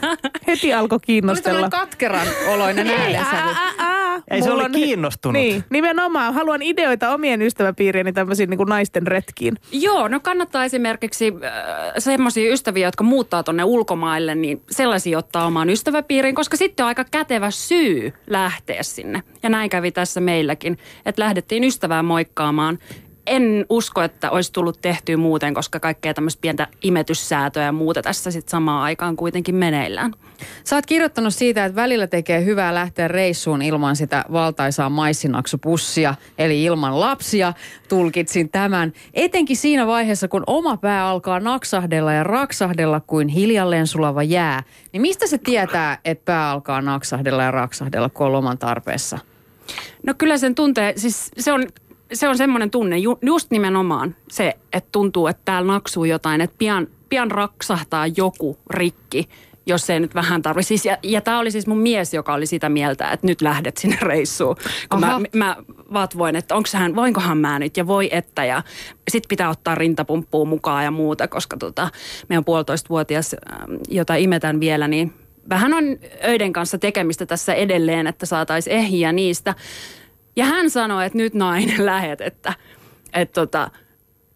Speaker 3: Heti alkoi kiinnostella.
Speaker 2: tämmöinen katkeran oloinen äänensävy.
Speaker 3: Ää, ää,
Speaker 4: Ei se oli kiinnostunut.
Speaker 3: Niin, nimenomaan. Haluan ideoita omien ystäväpiirieni tämmöisiin niin kuin naisten retkiin.
Speaker 6: Joo, no kannattaa esimerkiksi äh, semmoisia ystäviä, jotka muuttaa tonne ulkomaille, niin sellaisia ottaa omaan ystäväpiiriin, koska sitten on aika kätevä syy lähteä sinne. Ja näin kävi tässä meilläkin, että lähdettiin ystävää moikkaamaan. En usko, että olisi tullut tehtyä muuten, koska kaikkea tämmöistä pientä imetyssäätöä ja muuta tässä sitten samaan aikaan kuitenkin meneillään.
Speaker 2: Sä oot kirjoittanut siitä, että välillä tekee hyvää lähteä reissuun ilman sitä valtaisaa maissinaksupussia, eli ilman lapsia. Tulkitsin tämän. Etenkin siinä vaiheessa, kun oma pää alkaa naksahdella ja raksahdella kuin hiljalleen sulava jää. Niin mistä se tietää, että pää alkaa naksahdella ja raksahdella, kun on loman tarpeessa?
Speaker 6: No kyllä sen tuntee, siis se on, se on semmoinen tunne, ju, just nimenomaan se, että tuntuu, että täällä naksuu jotain, että pian, pian raksahtaa joku rikki, jos ei nyt vähän tarvi. Siis, ja, ja tämä oli siis mun mies, joka oli sitä mieltä, että nyt lähdet sinne reissuun. Kun
Speaker 2: Aha.
Speaker 6: mä, mä vatvoin, että onko hän, voinkohan mä nyt ja voi että. Ja sit pitää ottaa rintapumppua mukaan ja muuta, koska tota, meidän puolitoistavuotias, ähm, jota imetän vielä, niin vähän on öiden kanssa tekemistä tässä edelleen, että saataisiin ehjiä niistä. Ja hän sanoi, että nyt nainen lähet, että, että tota,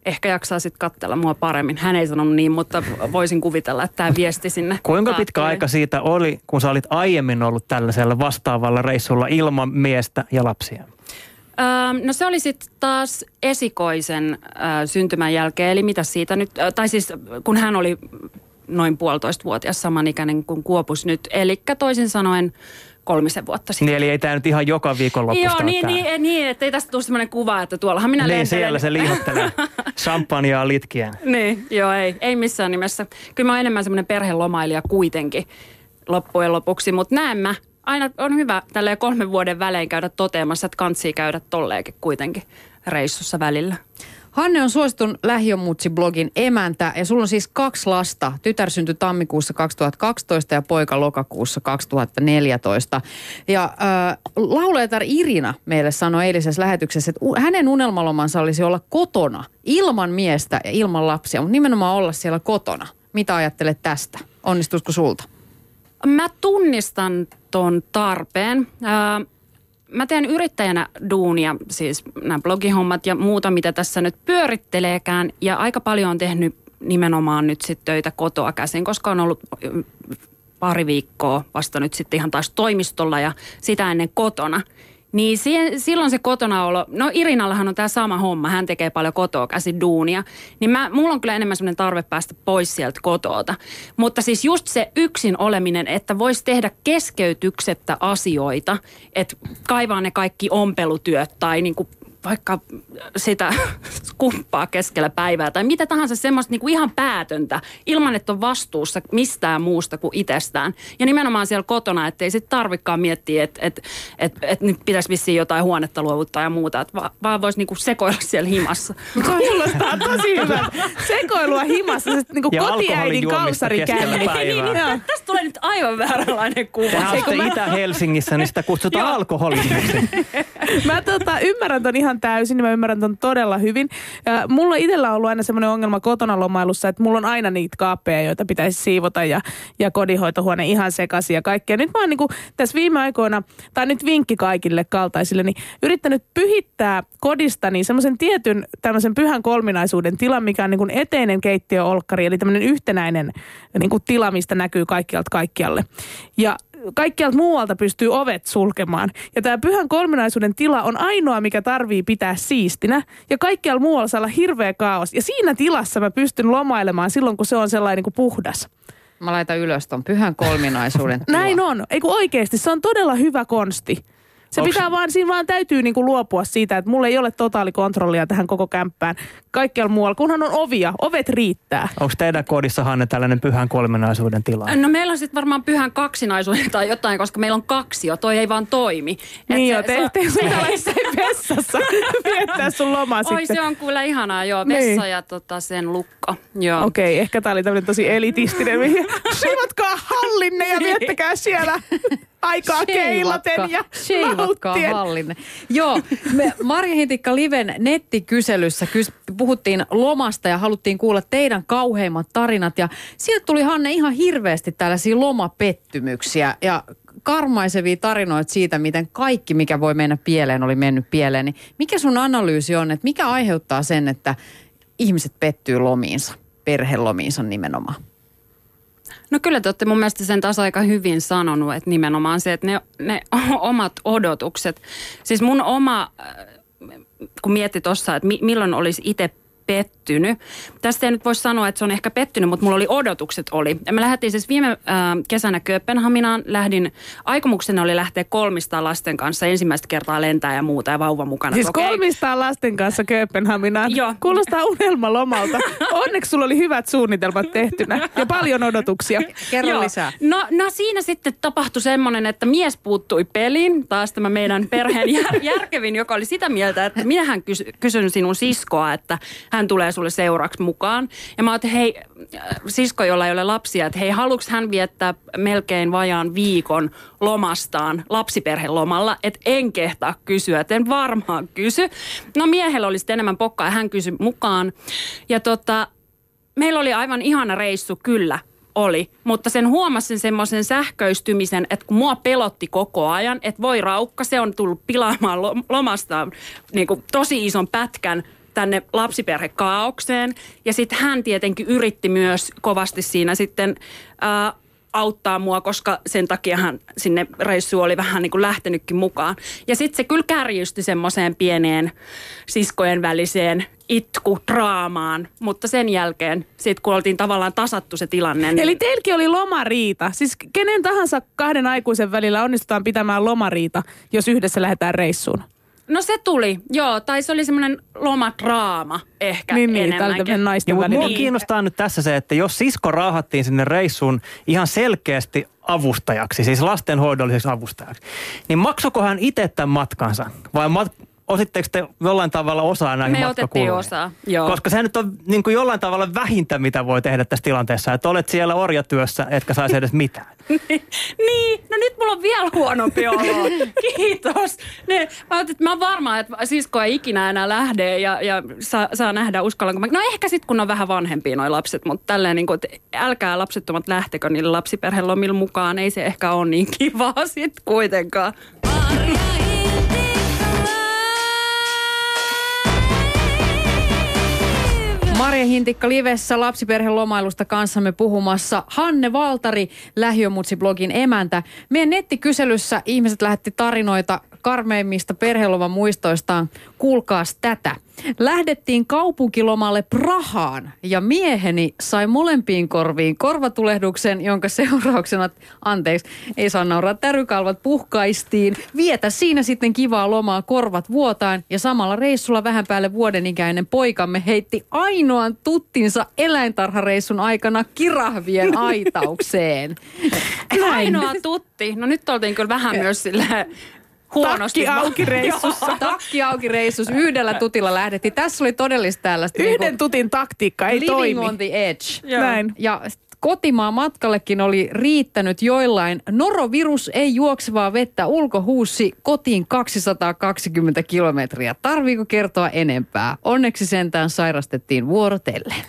Speaker 6: ehkä jaksaa sitten katsella mua paremmin. Hän ei sanonut niin, mutta voisin kuvitella, että tämä viesti sinne.
Speaker 4: Kuinka pitkä aika siitä oli, kun sä olit aiemmin ollut tällaisella vastaavalla reissulla ilman miestä ja lapsia?
Speaker 6: Öö, no se oli sitten taas esikoisen syntymän jälkeen, eli mitä siitä nyt, ö, tai siis kun hän oli noin puolitoista vuotias samanikäinen kuin Kuopus nyt. Eli toisin sanoen kolmisen vuotta sitten.
Speaker 4: Niin, eli ei tämä nyt ihan joka viikonloppu
Speaker 6: Joo,
Speaker 4: ole
Speaker 6: niin,
Speaker 4: tää.
Speaker 6: niin, niin, että ei tästä tule sellainen kuva, että tuollahan minä
Speaker 4: Niin,
Speaker 6: lentelen.
Speaker 4: siellä se liihottelee champagnea litkien.
Speaker 6: Niin, joo, ei, ei missään nimessä. Kyllä mä oon enemmän semmoinen perhelomailija kuitenkin loppujen lopuksi, mutta näen mä. Aina on hyvä tälleen kolmen vuoden välein käydä toteamassa, että kantsii käydä tolleenkin kuitenkin reissussa välillä.
Speaker 2: Hanne on suositun lähiömutsi-blogin emäntä ja sulla on siis kaksi lasta. Tytär syntyi tammikuussa 2012 ja poika lokakuussa 2014. Ja äh, laulajatar Irina meille sanoi eilisessä lähetyksessä, että hänen unelmalomansa olisi olla kotona ilman miestä ja ilman lapsia, mutta nimenomaan olla siellä kotona. Mitä ajattelet tästä? Onnistuisiko sulta?
Speaker 6: Mä tunnistan ton tarpeen. Ää, mä teen yrittäjänä duunia, siis nämä blogihommat ja muuta, mitä tässä nyt pyöritteleekään. Ja aika paljon on tehnyt nimenomaan nyt sitten töitä kotoa käsin, koska on ollut pari viikkoa vasta nyt sitten ihan taas toimistolla ja sitä ennen kotona. Niin siihen, silloin se kotona olo, no Irinallahan on tämä sama homma, hän tekee paljon kotoa käsin duunia. Niin mä, mulla on kyllä enemmän semmoinen tarve päästä pois sieltä kotoota. Mutta siis just se yksin oleminen, että voisi tehdä keskeytyksettä asioita, että kaivaa ne kaikki ompelutyöt tai niinku vaikka sitä kumppaa keskellä päivää tai mitä tahansa semmoista niinku ihan päätöntä, ilman että on vastuussa mistään muusta kuin itsestään. Ja nimenomaan siellä kotona, ettei sitten tarvikaan miettiä, että et, et, et nyt pitäisi vissiin jotain huonetta luovuttaa ja muuta, että va, vaan voisi niinku sekoilla siellä himassa.
Speaker 3: Kuulostaa tosi hyvältä. Sekoilua himassa, se niinku
Speaker 4: Ja
Speaker 3: kotiäidin kausarikäynti.
Speaker 4: keskellä päivää.
Speaker 3: Joo.
Speaker 6: Tästä tulee nyt aivan vääränlainen kuva.
Speaker 4: Tehän olette Itä-Helsingissä, niin sitä kutsutaan alkoholismiksi.
Speaker 3: Mä tota, ymmärrän ton ihan täysin, ja mä ymmärrän ton todella hyvin. Ja mulla itsellä on ollut aina semmoinen ongelma kotona lomailussa, että mulla on aina niitä kaappeja, joita pitäisi siivota ja, ja kodinhoitohuone ihan sekaisin ja kaikkea. Nyt mä oon niinku tässä viime aikoina, tai nyt vinkki kaikille kaltaisille, niin yrittänyt pyhittää kodistani semmoisen tietyn tämmöisen pyhän kolminaisuuden tilan, mikä on niinku eteinen keittiöolkkari, eli tämmöinen yhtenäinen niinku tila, mistä näkyy kaikkialta kaikkialle. Ja kaikkialta muualta pystyy ovet sulkemaan. Ja tämä pyhän kolminaisuuden tila on ainoa, mikä tarvii pitää siistinä. Ja kaikkialla muualla saa olla hirveä kaos. Ja siinä tilassa mä pystyn lomailemaan silloin, kun se on sellainen niin kuin puhdas.
Speaker 2: Mä laitan ylös ton pyhän kolminaisuuden. tila.
Speaker 3: Näin on. Ei kun oikeasti, se on todella hyvä konsti. Se
Speaker 4: Onks-
Speaker 3: pitää vaan, siinä vaan täytyy niinku luopua siitä, että mulla ei ole totaalikontrollia tähän koko kämppään. Kaikkialla muualla, kunhan on ovia, ovet riittää.
Speaker 4: Onko teidän kodissa, Hanne, tällainen pyhän kolminaisuuden tila?
Speaker 6: No meillä on sitten varmaan pyhän kaksinaisuuden tai jotain, koska meillä on kaksi jo, toi ei vaan toimi. Et
Speaker 3: niin
Speaker 6: se-
Speaker 3: joo, te, te,
Speaker 6: se-
Speaker 3: te jossain vessassa viettää sun lomaa
Speaker 6: Oi,
Speaker 3: sitten.
Speaker 6: se on kyllä ihanaa, joo.
Speaker 3: Niin.
Speaker 6: Vessa ja tota, sen lukko. Joo.
Speaker 3: Okei, ehkä tää oli tämmöinen tosi elitistinen. mihin- Siivotkaa hallinne ja viettäkää siellä aikaa keilaten ja Nauttien.
Speaker 2: hallinne. Joo, me Marja Hintikka Liven nettikyselyssä kys, puhuttiin lomasta ja haluttiin kuulla teidän kauheimmat tarinat. Ja sieltä tuli Hanne ihan hirveästi tällaisia lomapettymyksiä ja karmaisevia tarinoita siitä, miten kaikki, mikä voi mennä pieleen, oli mennyt pieleen. Niin mikä sun analyysi on, että mikä aiheuttaa sen, että ihmiset pettyy lomiinsa, perhelomiinsa nimenomaan?
Speaker 6: No kyllä te olette mun mielestä sen taas aika hyvin sanonut, että nimenomaan se, että ne, ne omat odotukset. Siis mun oma, äh, kun mietti tuossa, että mi, milloin olisi itse pettynyt. Tästä ei nyt voi sanoa, että se on ehkä pettynyt, mutta mulla oli odotukset oli. Ja me lähdettiin siis viime äh, kesänä Kööpenhaminaan. Lähdin, aikomuksena oli lähteä kolmista lasten kanssa ensimmäistä kertaa lentää ja muuta ja vauva mukana.
Speaker 3: Siis
Speaker 6: Okei.
Speaker 3: kolmistaan lasten kanssa Kööpenhaminaan.
Speaker 6: Joo.
Speaker 3: Kuulostaa unelmalomalta. Onneksi sulla oli hyvät suunnitelmat tehtynä ja paljon odotuksia.
Speaker 2: Kerro
Speaker 6: Joo.
Speaker 2: lisää.
Speaker 6: No, no siinä sitten tapahtui semmoinen, että mies puuttui peliin. Taas tämä meidän perheen jär, järkevin, joka oli sitä mieltä, että minähän kys, kysyn sinun siskoa, että hän tulee sulle seuraksi mukaan. Ja mä ajattelin, hei, sisko, jolla ei ole lapsia, että hei, haluuks hän viettää melkein vajaan viikon lomastaan lapsiperhelomalla, että en kehtaa kysyä, että en varmaan kysy. No miehellä oli sitten enemmän pokkaa ja hän kysyi mukaan. Ja tota, meillä oli aivan ihana reissu, kyllä oli, mutta sen huomasin semmoisen sähköistymisen, että kun mua pelotti koko ajan, että voi raukka, se on tullut pilaamaan lo- lomastaan niin tosi ison pätkän tänne lapsiperhekaaukseen. Ja sitten hän tietenkin yritti myös kovasti siinä sitten ää, auttaa mua, koska sen takiahan sinne reissuun oli vähän niin kuin lähtenytkin mukaan. Ja sitten se kyllä kärjystyi semmoiseen pieneen siskojen väliseen itku draamaan, mutta sen jälkeen, sit kun oltiin tavallaan tasattu se tilanne. Niin...
Speaker 3: Eli teilläkin oli lomariita. Siis kenen tahansa kahden aikuisen välillä onnistutaan pitämään lomariita, jos yhdessä lähdetään reissuun.
Speaker 6: No se tuli, joo. Tai se oli semmoinen lomadraama ehkä
Speaker 3: Niin, niin,
Speaker 6: enemmänkin.
Speaker 3: naisten
Speaker 4: Ja, mua kiinnostaa nyt tässä se, että jos sisko raahattiin sinne reissuun ihan selkeästi avustajaksi, siis lastenhoidolliseksi avustajaksi, niin maksoiko hän itse tämän matkansa? Vai mat- ositteko te jollain tavalla osaa näihin
Speaker 6: Me otettiin osaa, joo.
Speaker 4: Koska se nyt on niin kuin jollain tavalla vähintä, mitä voi tehdä tässä tilanteessa. Että olet siellä orjatyössä, etkä saisi edes mitään.
Speaker 6: niin, no nyt mulla on vielä huonompi olo. Kiitos. Ne, mä, että mä oon varma, että sisko ei ikinä enää lähde ja, ja saa, saa nähdä uskallanko mä. No ehkä sitten kun on vähän vanhempia noi lapset, mutta tälleen niin kuin, että älkää lapsettomat lähtekö niille lapsiperhelomilla mukaan. Ei se ehkä ole niin kivaa sitten kuitenkaan.
Speaker 2: Marja Hintikka Livessä lapsiperhelomailusta kanssamme puhumassa. Hanne Valtari, Lähiömutsi-blogin emäntä. Meidän nettikyselyssä ihmiset lähetti tarinoita karmeimmista perheloman muistoistaan. Kuulkaas tätä. Lähdettiin kaupunkilomalle Prahaan ja mieheni sai molempiin korviin korvatulehduksen, jonka seurauksena, anteeksi, ei saa nauraa, tärykalvat puhkaistiin. Vietä siinä sitten kivaa lomaa korvat vuotaan ja samalla reissulla vähän päälle vuoden ikäinen poikamme heitti ainoan tuttinsa eläintarhareissun aikana kirahvien aitaukseen.
Speaker 6: Ainoa tutti. No nyt oltiin kyllä vähän myös silleen huonosti.
Speaker 3: Takki auki reissussa.
Speaker 2: Takki auki reissus, yhdellä tutilla lähdettiin. Tässä oli todellista tällaista.
Speaker 3: Yhden
Speaker 2: niinku
Speaker 3: tutin taktiikka ei
Speaker 2: living
Speaker 3: toimi.
Speaker 2: on the edge.
Speaker 6: Joo.
Speaker 3: Näin.
Speaker 2: Ja kotimaan matkallekin oli riittänyt joillain. Norovirus ei juoksevaa vettä ulkohuussi kotiin 220 kilometriä. Tarviiko kertoa enempää? Onneksi sentään sairastettiin vuorotellen.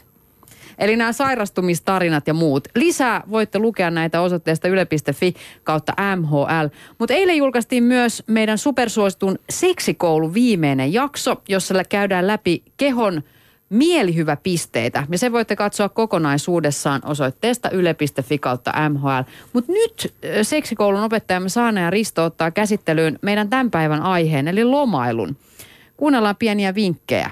Speaker 2: Eli nämä sairastumistarinat ja muut. Lisää voitte lukea näitä osoitteesta yle.fi kautta MHL. Mutta eilen julkaistiin myös meidän supersuositun seksikoulu viimeinen jakso, jossa käydään läpi kehon mielihyväpisteitä. Ja se voitte katsoa kokonaisuudessaan osoitteesta yle.fi kautta MHL. Mutta nyt seksikoulun opettajamme Saana ja Risto ottaa käsittelyyn meidän tämän päivän aiheen, eli lomailun. Kuunnellaan pieniä vinkkejä.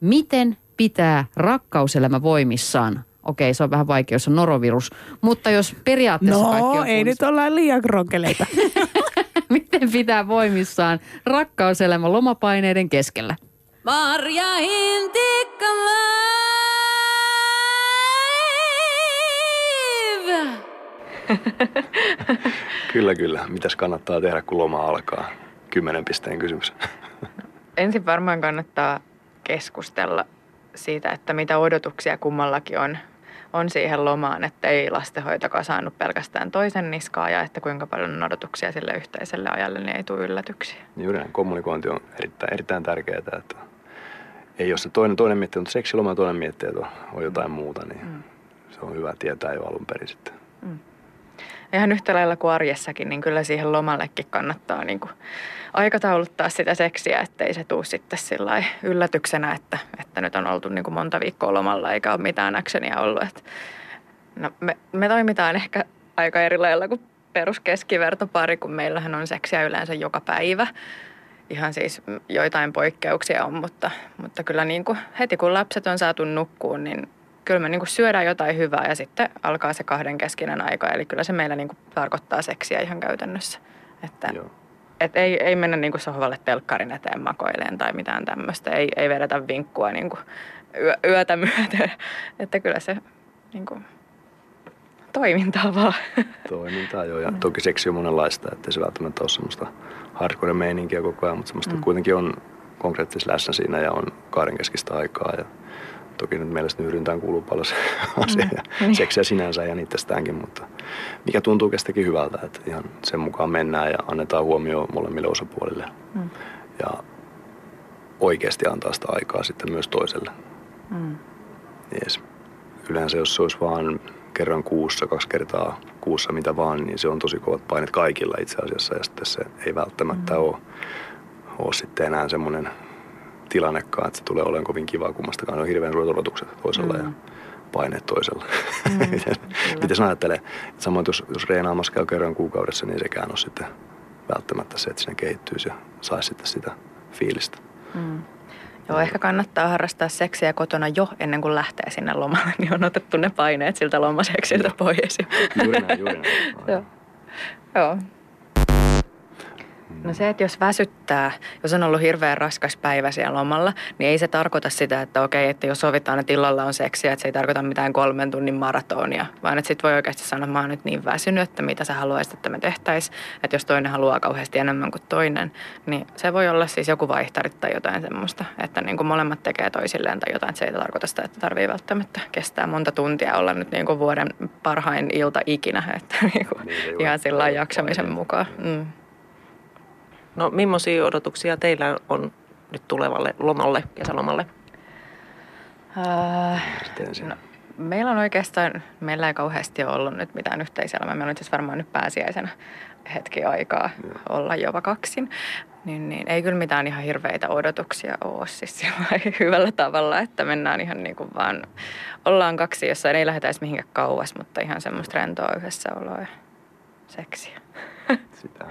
Speaker 2: Miten pitää rakkauselämä voimissaan? Okei, se on vähän vaikea, jos on norovirus. Mutta jos periaatteessa kaikki
Speaker 3: No,
Speaker 2: on
Speaker 3: ei nyt olla liian kronkeleita.
Speaker 2: Miten pitää voimissaan rakkauselämä lomapaineiden keskellä?
Speaker 7: Marja Hintikka live.
Speaker 8: Kyllä, kyllä. Mitäs kannattaa tehdä, kun loma alkaa? Kymmenen pisteen kysymys.
Speaker 9: ensin varmaan kannattaa keskustella siitä, että mitä odotuksia kummallakin on, on siihen lomaan, että ei lastenhoitokaan saanut pelkästään toisen niskaa ja että kuinka paljon on odotuksia sille yhteiselle ajalle, niin ei tule yllätyksiä.
Speaker 8: Juuri näin. Kommunikointi on erittäin, erittäin tärkeää, että ei jos se toinen, toinen miettii, mutta seksiloma ja toinen miettii, että on, on jotain muuta, niin
Speaker 9: Mm.
Speaker 8: se on hyvä tietää jo alun perin sitten.
Speaker 9: Ihan yhtä lailla kuin arjessakin, niin kyllä siihen lomallekin kannattaa niin kuin aikatauluttaa sitä seksiä, ettei se tuu sitten sillä yllätyksenä, että, että nyt on oltu niin kuin monta viikkoa lomalla eikä ole mitään actionia ollut. Et, no, me, me toimitaan ehkä aika eri lailla kuin peruskeskivertopari, kun meillähän on seksiä yleensä joka päivä. Ihan siis joitain poikkeuksia on, mutta, mutta kyllä niin kuin heti kun lapset on saatu nukkuun, niin kyllä me niin kuin syödään jotain hyvää ja sitten alkaa se kahden keskinen aika. Eli kyllä se meillä niin kuin tarkoittaa seksiä ihan käytännössä. Että,
Speaker 8: Joo.
Speaker 9: Et ei, ei mennä niin kuin sohvalle telkkarin eteen makoileen tai mitään tämmöistä. Ei, ei vedetä vinkkua niin kuin yö, yötä myöten. Että kyllä se niin kuin, toimintaa vaan.
Speaker 8: Toimintaa joo. Ja toki seksi on monenlaista, että se välttämättä ole semmoista hardcore meininkiä koko ajan, mutta semmoista mm. kuitenkin on konkreettisesti läsnä siinä ja on kahdenkeskistä aikaa. Ja toki nyt mielestäni yrintään kuuluu paljon se asia ja seksiä sinänsä ja itsestäänkin, mutta mikä tuntuu kestäkin hyvältä, että ihan sen mukaan mennään ja annetaan huomioon molemmille osapuolille.
Speaker 9: Mm.
Speaker 8: Ja oikeasti antaa sitä aikaa sitten myös toiselle.
Speaker 9: Mm.
Speaker 8: Jees. Yleensä jos se olisi vaan kerran kuussa, kaksi kertaa kuussa, mitä vaan, niin se on tosi kovat painet kaikilla itse asiassa. Ja sitten se ei välttämättä mm. ole, ole sitten enää semmoinen tilannekaan, että se tulee olemaan kovin kiva kummastakaan. Ne on hirveän suuret odotukset toisella mm. ja paineet toisella. Mm, miten, miten sä ajattelee? Samoin jos, jos reenaamassa käy kerran kuukaudessa, niin sekään on sitten välttämättä se, että sinne kehittyisi ja saisi sitten sitä fiilistä.
Speaker 9: Mm. Joo, ehkä kannattaa harrastaa seksiä kotona jo ennen kuin lähtee sinne lomalle, niin on otettu ne paineet siltä lomaseksiltä pois.
Speaker 8: Juuri näin, juuri näin.
Speaker 9: Joo. Joo. No se, että jos väsyttää, jos on ollut hirveän raskas päivä siellä lomalla, niin ei se tarkoita sitä, että okei, että jos sovitaan, että illalla on seksiä, että se ei tarkoita mitään kolmen tunnin maratonia, vaan että sitten voi oikeasti sanoa, että mä oon nyt niin väsynyt, että mitä sä haluaisit, että me tehtäisiin. Että jos toinen haluaa kauheasti enemmän kuin toinen, niin se voi olla siis joku vaihtari tai jotain semmoista, että niin kuin molemmat tekee toisilleen tai jotain, että se ei tarkoita sitä, että tarvii välttämättä kestää monta tuntia olla nyt niin kuin vuoden parhain ilta ikinä, että niin kuin
Speaker 8: Niin,
Speaker 9: ihan sillä jaksamisen mukaan. Mm.
Speaker 10: No millaisia odotuksia teillä on nyt tulevalle lomalle, kesälomalle?
Speaker 9: Äh, no, meillä on oikeastaan, meillä ei kauheasti ole ollut nyt mitään yhteiselämää. Meillä on itse asiassa varmaan nyt pääsiäisenä hetki aikaa olla jopa kaksin. Niin, niin, ei kyllä mitään ihan hirveitä odotuksia ole siis hyvällä tavalla, että mennään ihan niin kuin vaan, ollaan kaksi, jossa ei lähdetä edes mihinkään kauas, mutta ihan semmoista rentoa yhdessäoloa ja seksiä.
Speaker 8: Sitä.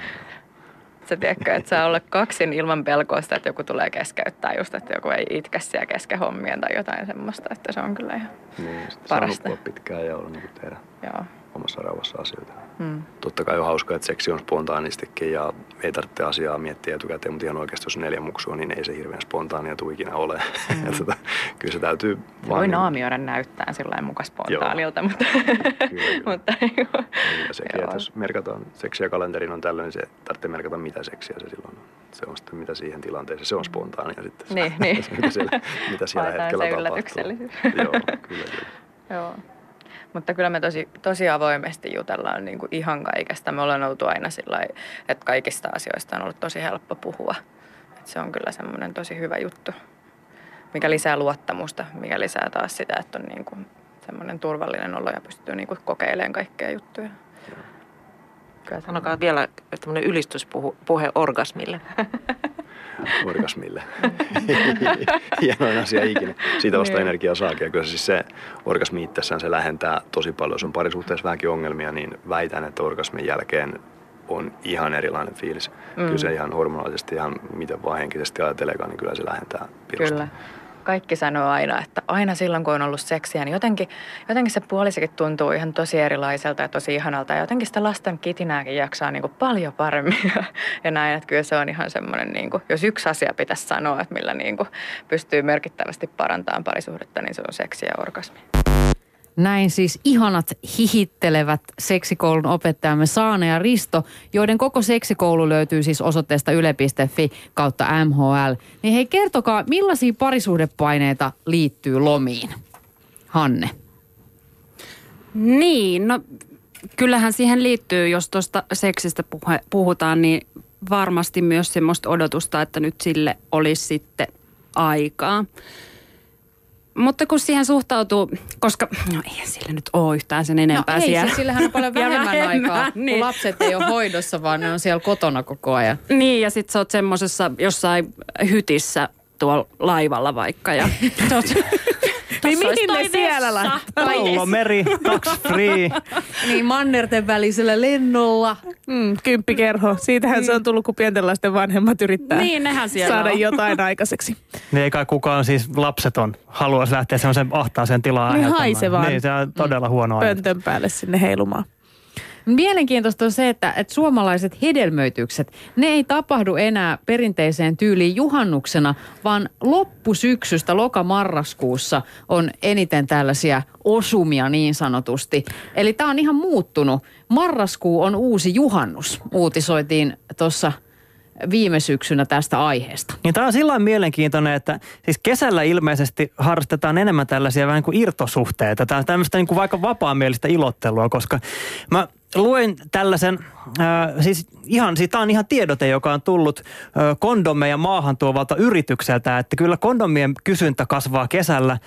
Speaker 9: Sä tiedätkö, että saa olla kaksin ilman pelkoa sitä, että joku tulee keskeyttää just, että joku ei itke siellä kesken hommien tai jotain semmoista, että se on kyllä ihan
Speaker 8: Niin,
Speaker 9: parasta.
Speaker 8: nukkua pitkään ja olla niin kuin tehdä
Speaker 9: Joo.
Speaker 8: omassa rauhassa asioita.
Speaker 9: Mm.
Speaker 8: Totta kai on hauskaa, että seksi on spontaanistikin ja ei tarvitse asiaa miettiä etukäteen, mutta ihan oikeasti jos neljä muksua, niin ei se hirveän spontaania tule ikinä ole. Mm. tota, kyllä se täytyy
Speaker 9: Se voi
Speaker 8: niin-
Speaker 9: naamioida näyttää sillä muka spontaanilta, mutta,
Speaker 8: Kyllä, kyllä.
Speaker 9: mutta niin kuin,
Speaker 8: ja sekin,
Speaker 9: Joo.
Speaker 8: että jos merkataan seksiä kalenteriin on tällöin, niin se tarvitsee merkata mitä seksiä se silloin on. Se on sitten mitä siihen tilanteeseen, se on spontaania sitten. se-
Speaker 9: Niin, niin.
Speaker 8: mitä, siellä, mitä siellä hetkellä tapahtuu. Joo, kyllä, kyllä.
Speaker 9: Joo. Mutta kyllä me tosi, tosi avoimesti jutellaan niin kuin ihan kaikesta. Me ollaan oltu aina sillä että kaikista asioista on ollut tosi helppo puhua. Et se on kyllä semmoinen tosi hyvä juttu, mikä lisää luottamusta, mikä lisää taas sitä, että on niin kuin semmoinen turvallinen olo ja pystyy niin kuin kokeilemaan kaikkea juttuja. Kyllä
Speaker 10: Sanokaa vielä tämmöinen ylistyspuhe orgasmille.
Speaker 8: orgasmille. Hienoin asia ikinä. Siitä vasta
Speaker 9: Niin.
Speaker 8: energiaa saakin. Ja kyllä siis se orgasmi itsessään se lähentää tosi paljon. Jos on parisuhteessa vähänkin ongelmia, niin väitän, että orgasmin jälkeen on ihan erilainen fiilis. Mm. Kyllä se ihan hormonaalisesti, ihan miten vaan henkisesti ajateleekaan, niin kyllä se lähentää pirusti.
Speaker 9: Kyllä. Kaikki sanoo aina, että aina silloin kun on ollut seksiä, niin jotenkin, jotenkin se puolisekin tuntuu ihan tosi erilaiselta ja tosi ihanalta. Ja jotenkin sitä lasten kitinääkin jaksaa niin kuin paljon paremmin. Ja, ja näin, että kyllä se on ihan semmoinen, niin kuin, jos yksi asia pitäisi sanoa, että millä niin kuin pystyy merkittävästi parantamaan parisuhdetta, niin se on seksi ja orgasmi.
Speaker 2: Näin siis ihanat hihittelevät seksikoulun opettajamme Saane ja Risto, joiden koko seksikoulu löytyy siis osoitteesta yle.fi kautta MHL. Niin hei kertokaa, millaisia parisuhdepaineita liittyy lomiin? Hanne.
Speaker 6: Niin, no kyllähän siihen liittyy, jos tuosta seksistä puhe, puhutaan, niin varmasti myös semmoista odotusta, että nyt sille olisi sitten aikaa. Mutta kun siihen suhtautuu, koska no ei sillä nyt ole yhtään sen enempää
Speaker 2: no ei,
Speaker 6: siellä.
Speaker 2: siis sillähän on paljon
Speaker 6: Ja
Speaker 2: vähemmän, aikaa,
Speaker 6: niin.
Speaker 2: kun lapset ei ole hoidossa, vaan ne on siellä kotona koko ajan.
Speaker 6: Niin, ja sit sä oot semmosessa jossain hytissä tuolla laivalla vaikka. Ja
Speaker 3: Niin mihin ne siellä laittaa?
Speaker 4: Pallo, meri, tax free.
Speaker 2: Niin mannerten välisellä lennolla.
Speaker 3: Mm, kymppikerho. Siitähän se on tullut, kun pienten lasten vanhemmat yrittää
Speaker 6: Niin, nehän siellä
Speaker 3: saada
Speaker 6: on.
Speaker 3: jotain aikaiseksi.
Speaker 4: Niin ei kai kukaan siis lapseton haluaisi lähteä semmoisen ahtaaseen tilaan
Speaker 3: Niin
Speaker 4: aiheuttamaan.
Speaker 3: haisevaan.
Speaker 4: Niin, se on todella huono ajatus.
Speaker 3: Pöntön päälle sinne heilumaan.
Speaker 2: Mielenkiintoista on se, että, että suomalaiset hedelmöitykset, ne ei tapahdu enää perinteiseen tyyliin juhannuksena, vaan loppusyksystä lokamarraskuussa on eniten tällaisia osumia niin sanotusti. Eli tämä on ihan muuttunut. Marraskuu on uusi juhannus, uutisoitiin tuossa viime syksynä tästä aiheesta.
Speaker 4: Niin tämä on sillä mielenkiintoinen, että siis kesällä ilmeisesti harrastetaan enemmän tällaisia vähän niin kuin irtosuhteita. Tai tämmöistä niin kuin vaikka vapaamielistä ilottelua, koska mä luin tällaisen, äh, siis ihan, siis tämä on ihan tiedote, joka on tullut äh, kondomeja maahan tuovalta yritykseltä, että kyllä kondomien kysyntä kasvaa kesällä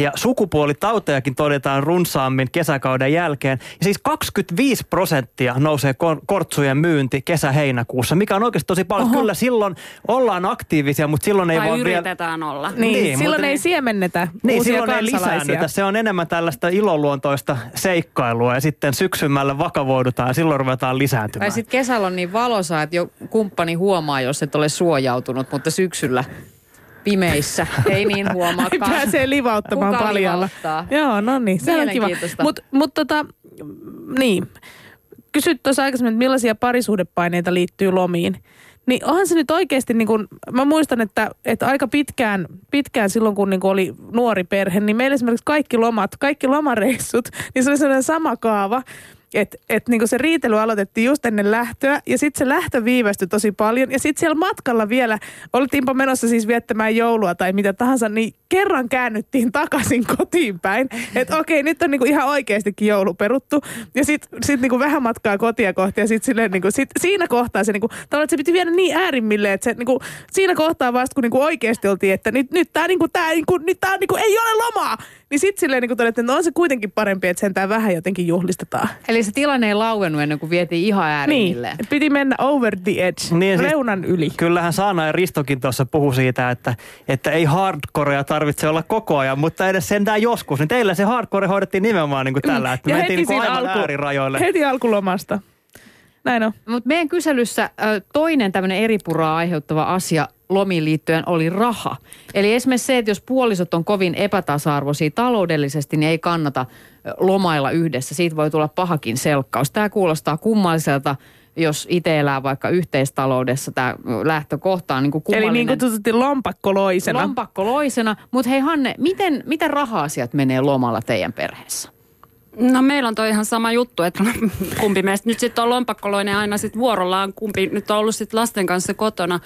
Speaker 4: ja sukupuolitautejakin todetaan runsaammin kesäkauden jälkeen. Ja siis 25 prosenttia nousee kor- kortsujen myynti kesä-heinäkuussa, mikä on oikeasti tosi paljon. Oho. Kyllä silloin ollaan aktiivisia, mutta silloin ei
Speaker 6: Tai
Speaker 4: voi vielä...
Speaker 6: yritetään olla.
Speaker 3: Niin,
Speaker 4: Niin,
Speaker 3: niin silloin
Speaker 4: mutta-
Speaker 3: ei siemennetä
Speaker 4: Niin,
Speaker 3: uusia
Speaker 4: silloin ei lisäännytä. Se on enemmän tällaista iloluontoista seikkailua ja sitten syksymällä vakavoidutaan ja silloin ruvetaan lisääntymään.
Speaker 2: Tai sitten kesällä on niin valosaa, että jo kumppani huomaa, jos et ole suojautunut, mutta syksyllä pimeissä ei niin huomaakaan.
Speaker 3: pääsee livauttamaan
Speaker 2: Kuka
Speaker 3: paljalla.
Speaker 2: livauttaa?
Speaker 3: Joo, no niin, se on kiva. Mutta mut tota, niin. Kysyt tuossa aikaisemmin, että millaisia parisuhdepaineita liittyy lomiin. Niin onhan se nyt oikeasti, niin kun, mä muistan, että, että aika pitkään, pitkään silloin, kun niin kun oli nuori perhe, niin meillä esimerkiksi kaikki lomat, kaikki lomareissut, niin se oli sellainen sama kaava, että et niinku se riitely aloitettiin just ennen lähtöä ja sitten se lähtö viivästyi tosi paljon. Ja sitten siellä matkalla vielä, oltiinpa menossa siis viettämään joulua tai mitä tahansa, niin kerran käännyttiin takaisin kotiin päin. Että okei, nyt on niinku ihan oikeastikin joulu peruttu. Ja sitten sit niinku vähän matkaa kotia kohti ja sitten niinku, sit siinä kohtaa se niinku, se piti viedä niin äärimmille, että niinku, siinä kohtaa vasta kun niinku oikeasti oltiin, että nyt, nyt tämä niinku, niinku, nyt niinku, ei ole lomaa. Niin sitten silleen niinku todettiin, että no on se kuitenkin parempi, että sentään vähän jotenkin juhlistetaan.
Speaker 2: Eli se tilanne ei lauennut ennen kuin vietiin ihan
Speaker 3: Niin,
Speaker 2: äärimmilleen.
Speaker 3: piti mennä over the edge,
Speaker 4: Niin,
Speaker 3: niin,
Speaker 4: siis-
Speaker 3: reunan yli.
Speaker 4: Kyllähän Saana ja Ristokin tuossa puhu siitä, että, että ei hardcorea tarvitse olla koko ajan, mutta edes sentään joskus. Niin teillä se hardcore hoidettiin nimenomaan niin kuin tällä, että
Speaker 3: Ja
Speaker 4: mentiin niin kuin aivan äärirajoille.
Speaker 3: Heti alkulomasta. Näin on.
Speaker 2: Mutta meidän kyselyssä toinen tämmöinen eripuraa aiheuttava asia lomiin liittyen oli raha. Eli esimerkiksi se, että jos puolisot on kovin epätasa-arvoisia taloudellisesti, niin ei kannata lomailla yhdessä. Siitä voi tulla pahakin selkkaus. Tämä kuulostaa kummalliselta, jos itse elää vaikka yhteistaloudessa. Tämä lähtökohta on niin kuin
Speaker 3: Eli niin kutsutusti lompakkoloisena.
Speaker 2: Lompakkoloisena. Mutta hei Hanne, miten, miten raha-asiat menee lomalla teidän perheessä?
Speaker 6: No meillä on toi ihan sama juttu, että kumpi meistä nyt sitten on lompakkoloinen aina sitten vuorollaan, kumpi nyt on ollut sitten lasten kanssa kotona.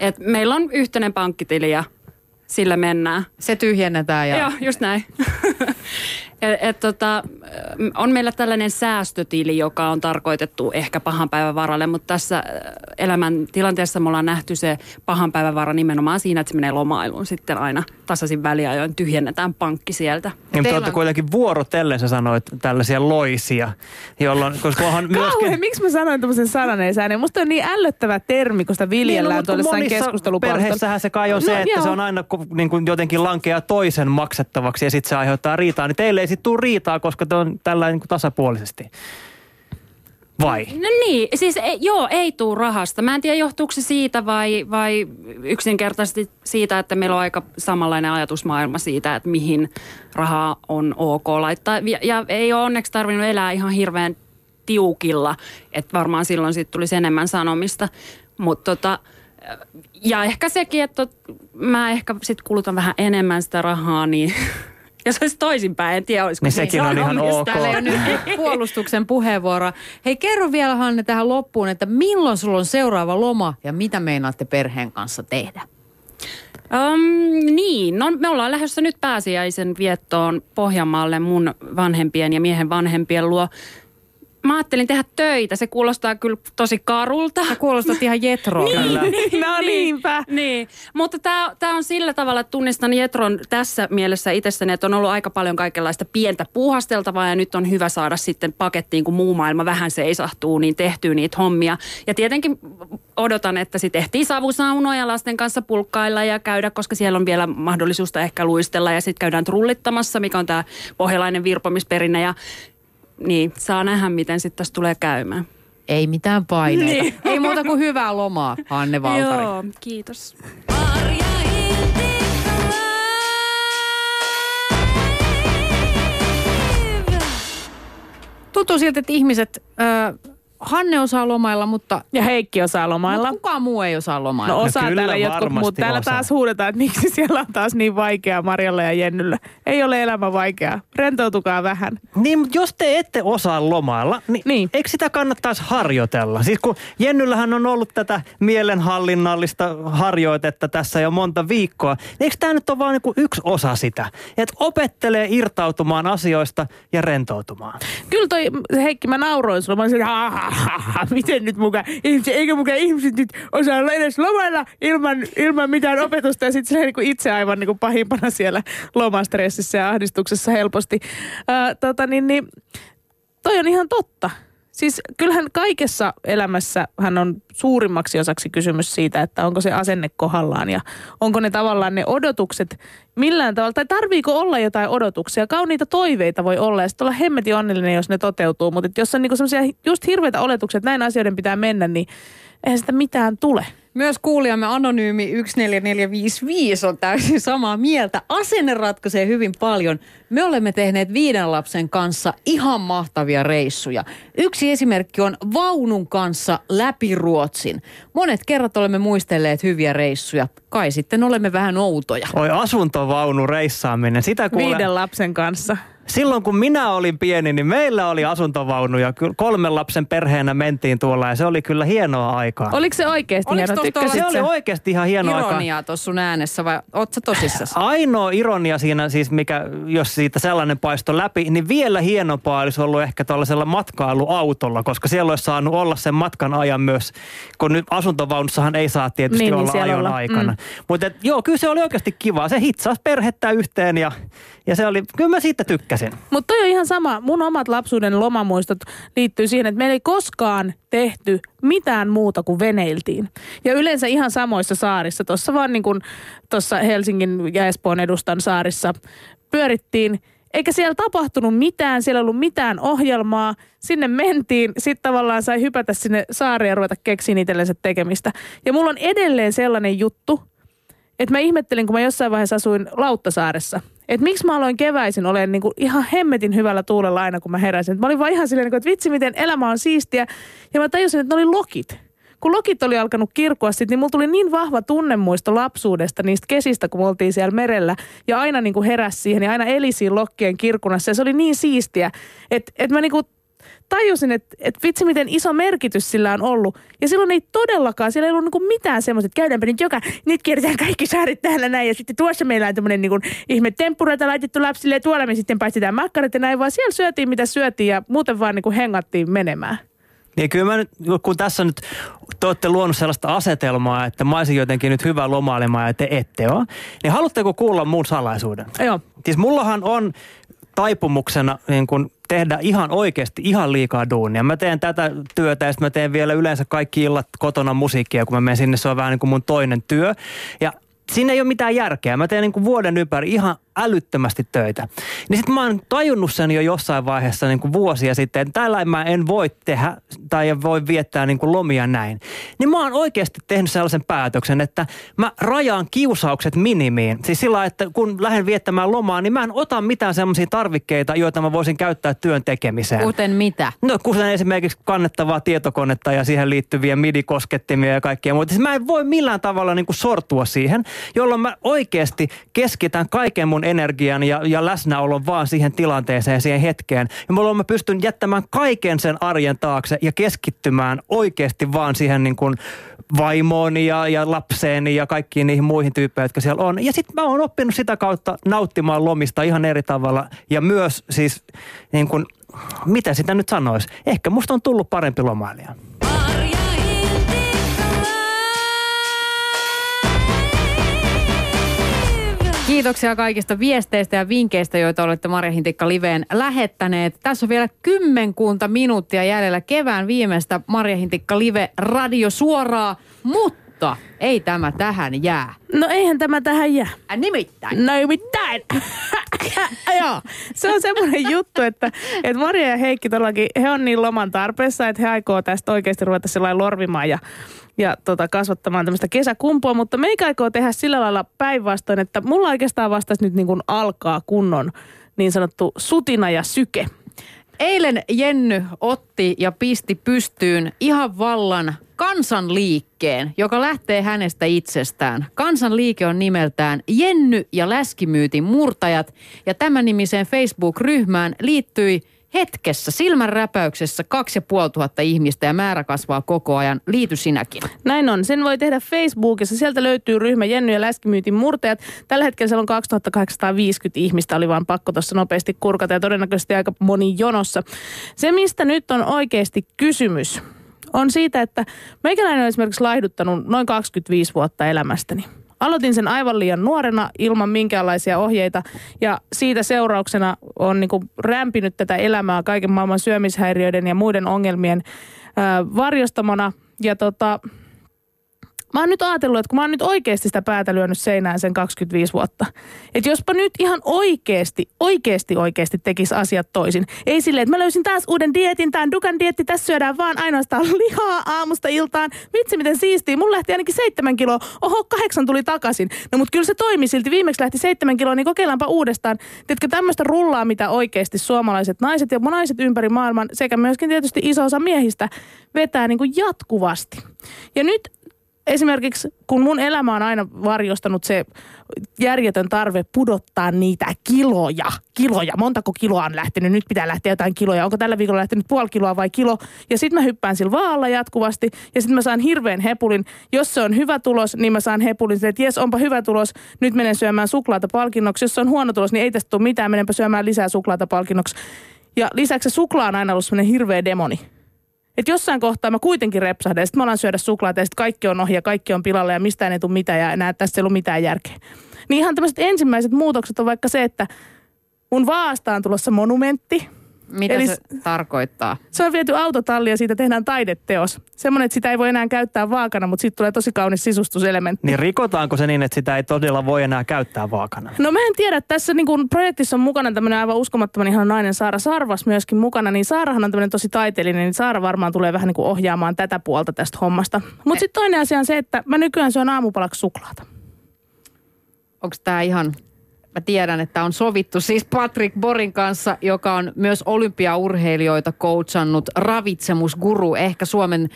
Speaker 6: Et meillä on yhteinen pankkitili ja sillä mennään.
Speaker 2: Se tyhjennetään ja...
Speaker 6: Joo, just näin. et, et, tota, on meillä tällainen säästötili, joka on tarkoitettu ehkä pahan päivän varalle, mutta tässä äh, elämän tilanteessa me ollaan nähty se pahan päivän vara nimenomaan siinä, että se menee lomailuun sitten aina tasaisin väliajoin, tyhjennetään pankki sieltä.
Speaker 4: Niin, mutta olette
Speaker 2: on-
Speaker 4: kuitenkin vuorotellen sä sanoit tällaisia loisia, jolloin, koska onhan myöskin...
Speaker 3: miksi mä sanoin tämmöisen sananeisen ääneen? Musta on niin ällöttävä termi, kun sitä viljellään tuolla jossain
Speaker 4: monissa
Speaker 3: keskustelupalstoilla.
Speaker 4: perheissähän se kai on
Speaker 3: No,
Speaker 4: se, että
Speaker 3: joo.
Speaker 4: se on aina niin kuin jotenkin lankeaa toisen maksettavaksi ja sitten se aiheuttaa riitaa. Niin teille ei sitten tule riitaa, koska te on tällainen niin tasapuolisesti. Vai?
Speaker 6: No niin, siis ei, joo, ei tuu rahasta. Mä en tiedä, johtuuko se siitä vai, vai yksinkertaisesti siitä, että meillä on aika samanlainen ajatusmaailma siitä, että mihin rahaa on ok laittaa. Ja, ja ei ole onneksi tarvinnut elää ihan hirveän tiukilla, että varmaan silloin siitä tulisi enemmän sanomista. Mutta tota, ja ehkä sekin, että mä ehkä sitten kulutan vähän enemmän sitä rahaa, niin jos olisi toisinpäin, en tiedä olisiko
Speaker 4: Niin
Speaker 6: se-
Speaker 4: sekin
Speaker 6: se
Speaker 4: on ihan ok.
Speaker 2: Täällä nyt puolustuksen puheenvuoroa. Hei, kerro vielä Hanne tähän loppuun, että milloin sulla on seuraava loma ja mitä meinaatte perheen kanssa tehdä?
Speaker 6: Um, niin, no me ollaan lähdössä nyt pääsiäisen viettoon Pohjanmaalle mun vanhempien ja miehen vanhempien luo. Mä ajattelin tehdä töitä, se kuulostaa kyllä tosi karulta.
Speaker 2: Sä kuulostat ihan jetrolta.
Speaker 4: Kyllä.
Speaker 3: No niinpä.
Speaker 6: Niin, mutta tämä on sillä tavalla, että tunnistan Jetron tässä mielessä itsessäni, että on ollut aika paljon kaikenlaista pientä puuhasteltavaa ja nyt on hyvä saada sitten pakettiin, kun muu maailma vähän seisahtuu, niin tehtyy niitä hommia. Ja tietenkin odotan, että sitten ehtii savusaunoja lasten kanssa pulkkailla ja käydä, koska siellä on vielä mahdollisuus ehkä luistella ja sitten käydään trullittamassa, mikä on tämä pohjalainen virpomisperinne ja niin, saa nähdä, miten sitten tässä tulee käymään.
Speaker 2: Ei mitään paineita.
Speaker 6: Niin.
Speaker 2: Ei muuta kuin hyvää lomaa, Hanne Valtari.
Speaker 6: Joo, kiitos.
Speaker 2: Tuntuu siltä, että ihmiset, äh, Hanne osaa lomailla, mutta,
Speaker 3: Ja Heikki osaa lomailla.
Speaker 2: mutta kukaan muu ei osaa lomailla.
Speaker 3: No osaa
Speaker 4: kyllä
Speaker 3: täällä jotkut muut. Täällä
Speaker 4: osaa.
Speaker 3: taas huudetaan, että miksi siellä on taas niin vaikeaa Marjalla ja Jennyllä. Ei ole elämä vaikeaa. Rentoutukaa vähän.
Speaker 4: Niin, mutta jos te ette osaa lomailla, niin, niin.
Speaker 3: Niin.
Speaker 4: eikö sitä kannattaisi harjoitella? Siis kun Jennyllähän on ollut tätä mielenhallinnallista harjoitetta tässä jo monta viikkoa, niin eikö tämä nyt ole vaan niinku yksi osa sitä? Että opettelee irtautumaan asioista ja rentoutumaan.
Speaker 3: Kyllä toi Heikki, mä nauroin sulle. Mä olisin, että ha, ha, miten nyt mukaan, ihmiset, eikö mukaan ihmiset nyt osaa olla edes lomalla ilman, ilman mitään opetusta. Ja sitten se niin itse aivan niin kuin pahimpana siellä lomastressissä ja ahdistuksessa helposti. Ää, tota niin, niin, toi on ihan totta. Siis kyllähän kaikessa elämässä hän on suurimmaksi osaksi kysymys siitä, että onko se asenne kohdallaan ja onko ne tavallaan ne odotukset millään tavalla, tai tarviiko olla jotain odotuksia. Kauniita toiveita voi olla ja sitten olla hemmetin onnellinen, jos ne toteutuu, mutta jos on niinku semmoisia just hirveitä oletuksia, että näin asioiden pitää mennä, niin eihän sitä mitään tule.
Speaker 2: Myös kuulijamme Anonyymi 14455 on täysin samaa mieltä. Asenne ratkaisee hyvin paljon. Me olemme tehneet viiden lapsen kanssa ihan mahtavia reissuja. Yksi esimerkki on vaunun kanssa läpi Ruotsin. Monet kerrat olemme muistelleet hyviä reissuja. Kai sitten olemme vähän outoja.
Speaker 4: Oi asuntovaunu reissaaminen, sitä kuule...
Speaker 3: Viiden lapsen kanssa.
Speaker 4: Silloin kun minä olin pieni, niin meillä oli asuntovaunuja. Kolmen lapsen perheenä mentiin tuolla ja se oli kyllä hienoa aikaa.
Speaker 3: Oliko se oikeasti
Speaker 2: Oliko
Speaker 3: hieno? Tykkäsit
Speaker 4: se oli oikeasti ihan hienoa aikaa.
Speaker 2: Ironiaa tuossa sun äänessä vai oot sä tosissasi?
Speaker 4: Ainoa ironia siinä siis, mikä, jos siitä sellainen paisto läpi, niin vielä hienompaa olisi ollut ehkä tuollaisella matkailuautolla, koska siellä olisi saanut olla sen matkan ajan myös, kun nyt asuntovaunussahan ei saa tietysti
Speaker 3: Niin, niin,
Speaker 4: olla
Speaker 3: siellä
Speaker 4: ajon
Speaker 3: olla.
Speaker 4: aikana.
Speaker 3: Mm.
Speaker 4: Mutta joo, kyllä se oli oikeasti kiva. Se hitsasi perhettä yhteen ja, ja se oli, kyllä mä siitä tykkäsin.
Speaker 3: Mutta toi on ihan sama. Mun omat lapsuuden lomamuistot liittyy siihen, että meillä ei koskaan tehty mitään muuta kuin veneiltiin. Ja yleensä ihan samoissa saarissa, tuossa vaan niin kuin tuossa Helsingin ja Espoon edustan saarissa pyörittiin. Eikä siellä tapahtunut mitään, siellä ei ollut mitään ohjelmaa. Sinne mentiin, sitten tavallaan sai hypätä sinne saareen ja ruveta keksiä itsellensä tekemistä. Ja mulla on edelleen sellainen juttu, että mä ihmettelin, kun mä jossain vaiheessa asuin Lauttasaaressa. Että miksi mä aloin keväisin olen niinku ihan hemmetin hyvällä tuulella aina, kun mä heräsin. Et mä olin vaan ihan silleen, niinku, että vitsi, miten elämä on siistiä. Ja mä tajusin, että ne oli lokit. Kun lokit oli alkanut kirkua sit, niin mulla tuli niin vahva tunnemuisto lapsuudesta niistä kesistä, kun me oltiin siellä merellä. Ja aina niinku heräsi siihen ja aina eli siinä lokkien kirkunassa. Ja se oli niin siistiä, että et mä niinku tajusin, että, että vitsi miten iso merkitys sillä on ollut. Ja silloin ei todellakaan, siellä ei ollut niinku mitään semmoista, että käydäänpä nyt joka, nyt kierretään kaikki saaret täällä näin. Ja sitten tuossa meillä on tämmöinen niinku ihme temppureita laitettu lapsille ja tuolla me sitten paistetaan makkarat ja näin. Vaan siellä syötiin mitä syötiin ja muuten vaan niinku hengattiin menemään.
Speaker 4: Niin kyllä mä nyt, kun tässä nyt te olette luonut sellaista asetelmaa, että mä olisin jotenkin nyt hyvä lomailemaan ja te ette ole, niin haluatteko kuulla mun salaisuuden?
Speaker 3: Joo.
Speaker 4: Siis mullahan on taipumuksena niin kun tehdä ihan oikeasti ihan liikaa duunia. Mä teen tätä työtä ja sitten mä teen vielä yleensä kaikki illat kotona musiikkia, kun mä menen sinne, se on vähän niin kuin mun toinen työ. Ja siinä ei ole mitään järkeä. Mä teen niin kuin vuoden ympäri ihan älyttömästi töitä. Niin sitten mä oon tajunnut sen jo jossain vaiheessa niin kuin vuosia sitten, tällä mä en voi tehdä tai voi viettää niin kuin lomia näin. Niin mä oon oikeasti tehnyt sellaisen päätöksen, että mä rajaan kiusaukset minimiin. Siis sillä että kun lähden viettämään lomaa, niin mä en ota mitään sellaisia tarvikkeita, joita mä voisin käyttää työn tekemiseen.
Speaker 2: Kuten mitä?
Speaker 4: No kuten esimerkiksi kannettavaa tietokonetta ja siihen liittyviä MIDI-koskettimia ja kaikkea muuta. Siis mä en voi millään tavalla niin kuin sortua siihen, jolloin mä oikeasti keskitän kaiken mun energian ja, ja läsnäolon vaan siihen tilanteeseen siihen hetkeen. Ja mulla mä pystyn jättämään kaiken sen arjen taakse ja keskittymään oikeasti vaan siihen niin kuin vaimooni ja, ja lapseeni ja kaikkiin niihin muihin tyyppeihin, jotka siellä on. Ja sitten mä oon oppinut sitä kautta nauttimaan lomista ihan eri tavalla. Ja myös siis niin kuin, mitä sitä nyt sanoisi? Ehkä musta on tullut parempi lomailija.
Speaker 2: Kiitoksia kaikista viesteistä ja vinkkeistä, joita olette Marja Hintikka Liveen lähettäneet. Tässä on vielä kymmenkunta minuuttia jäljellä kevään viimeistä Marja Hintikka Live radio suoraa, mutta ei tämä tähän jää.
Speaker 3: No eihän tämä tähän jää.
Speaker 2: Äh, nimittäin.
Speaker 3: No nimittäin. Joo, se on semmoinen juttu, että, että Maria ja Heikki todellakin, he on niin loman tarpeessa, että he aikoo tästä oikeasti ruveta sellainen lorvimaan ja, ja tota, kasvattamaan tämmöistä kesäkumpua, mutta meikä aikoo tehdä sillä lailla päinvastoin, että mulla oikeastaan vastasi nyt niin kuin alkaa kunnon niin sanottu sutina ja syke.
Speaker 2: Eilen Jenny otti ja pisti pystyyn ihan vallan kansanliikkeen, joka lähtee hänestä itsestään. Kansanliike on nimeltään Jenny ja Läskimyytin murtajat ja tämän nimiseen Facebook-ryhmään liittyi hetkessä, silmän räpäyksessä 2500 ihmistä ja määrä kasvaa koko ajan. Liity sinäkin.
Speaker 3: Näin on. Sen voi tehdä Facebookissa. Sieltä löytyy ryhmä Jenny ja Läskimyytin murteet. Tällä hetkellä siellä on 2850 ihmistä. Oli vaan pakko tuossa nopeasti kurkata ja todennäköisesti aika moni jonossa. Se, mistä nyt on oikeasti kysymys, on siitä, että meikäläinen on esimerkiksi laihduttanut noin 25 vuotta elämästäni. Aloitin sen aivan liian nuorena ilman minkäänlaisia ohjeita ja siitä seurauksena on niin kuin rämpinyt tätä elämää kaiken maailman syömishäiriöiden ja muiden ongelmien varjostamana. Ja tota, Mä oon nyt ajatellut, että kun mä oon nyt oikeasti sitä päätä lyönyt seinään sen 25 vuotta. Että jospa nyt ihan oikeasti, oikeasti oikeasti tekisi asiat toisin. Ei silleen, että mä löysin taas uuden dietin, tää on Dukan dietti, tässä syödään vaan ainoastaan lihaa aamusta iltaan. Vitsi miten siistiä, mulla lähti ainakin seitsemän kiloa, oho kahdeksan tuli takaisin. No mut kyllä se toimi silti, viimeksi lähti seitsemän kiloa, niin kokeillaanpa uudestaan. Tiedätkö tämmöistä rullaa, mitä oikeasti suomalaiset naiset ja naiset ympäri maailman sekä myöskin tietysti iso osa miehistä vetää niin kuin jatkuvasti. Ja nyt esimerkiksi kun mun elämä on aina varjostanut se järjetön tarve pudottaa niitä kiloja, kiloja, montako kiloa on lähtenyt, nyt pitää lähteä jotain kiloja, onko tällä viikolla lähtenyt puoli kiloa vai kilo, ja sitten mä hyppään sillä vaalla jatkuvasti, ja sitten mä saan hirveän hepulin, jos se on hyvä tulos, niin mä saan hepulin, että jes, onpa hyvä tulos, nyt menen syömään suklaata palkinnoksi, jos se on huono tulos, niin ei tästä tule mitään, menenpä syömään lisää suklaata palkinnoksi. Ja lisäksi se suklaa on aina ollut semmoinen hirveä demoni. Että jossain kohtaa mä kuitenkin repsahden, ja sitten mä alan syödä suklaata, ja sitten kaikki on ohi, ja kaikki on pilalla, ja mistään ei tule mitään, ja enää tässä ei ollut mitään järkeä. Niin ihan tämmöiset ensimmäiset muutokset on vaikka se, että mun vaasta on tulossa monumentti.
Speaker 2: Mitä
Speaker 3: Eli
Speaker 2: se tarkoittaa?
Speaker 3: Se on viety autotalli ja siitä tehdään taideteos. Semmoinen, että sitä ei voi enää käyttää vaakana, mutta siitä tulee tosi kaunis sisustuselementti.
Speaker 4: Niin rikotaanko se niin, että sitä ei todella voi enää käyttää vaakana?
Speaker 3: No mä en tiedä, tässä niin kun projektissa on mukana tämmöinen aivan uskomattoman ihan nainen Saara Sarvas myöskin mukana, niin Saarahan on tämmöinen tosi taiteellinen, niin Saara varmaan tulee vähän niin kuin ohjaamaan tätä puolta tästä hommasta. Mutta sitten toinen asia on se, että mä nykyään syön aamupalaksi suklaata.
Speaker 2: Onko tämä ihan... Mä tiedän, että on sovittu siis Patrick Borin kanssa, joka on myös olympiaurheilijoita coachannut ravitsemusguru, ehkä Suomen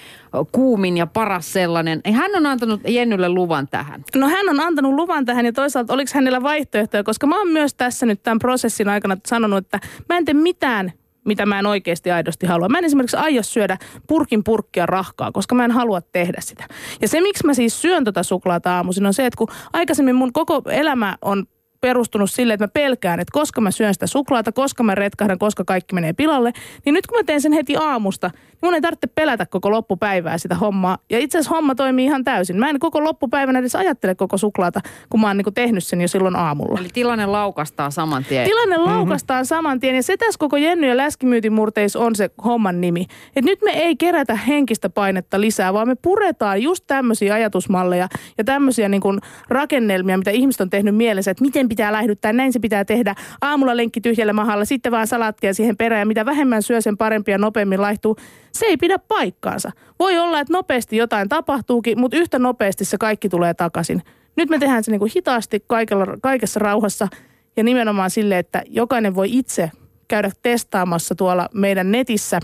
Speaker 2: kuumin ja paras sellainen. Hän on antanut Jennylle luvan tähän.
Speaker 3: No hän on antanut luvan tähän ja toisaalta oliko hänellä vaihtoehtoja, koska mä oon myös tässä nyt tämän prosessin aikana sanonut, että mä en tee mitään mitä mä en oikeasti aidosti halua. Mä en esimerkiksi aio syödä purkin purkkia rahkaa, koska mä en halua tehdä sitä. Ja se, miksi mä siis syön tota suklaata aamuisin, on se, että kun aikaisemmin mun koko elämä on perustunut sille, että mä pelkään, että koska mä syön sitä suklaata, koska mä retkahdan, koska kaikki menee pilalle, niin nyt kun mä teen sen heti aamusta, mun ei tarvitse pelätä koko loppupäivää sitä hommaa. Ja itse asiassa homma toimii ihan täysin. Mä en koko loppupäivänä edes ajattele koko suklaata, kun mä oon niin tehnyt sen jo silloin aamulla.
Speaker 2: Eli tilanne laukastaa saman tien.
Speaker 3: Tilanne laukastaan saman tien ja se tässä koko Jenny ja Läskimyytin murteis on se homman nimi. Et nyt me ei kerätä henkistä painetta lisää, vaan me puretaan just tämmöisiä ajatusmalleja ja tämmöisiä niin kuin rakennelmia, mitä ihmiset on tehnyt mielessä, että miten pitää lähdyttää, näin se pitää tehdä. Aamulla lenkki tyhjällä mahalla, sitten vaan salaattia siihen perään ja mitä vähemmän syö, sen parempi ja nopeammin laihtuu. Se ei pidä paikkaansa. Voi olla, että nopeasti jotain tapahtuukin, mutta yhtä nopeasti se kaikki tulee takaisin. Nyt me tehdään se niin kuin hitaasti kaikella, kaikessa rauhassa ja nimenomaan sille, että jokainen voi itse käydä testaamassa tuolla meidän netissä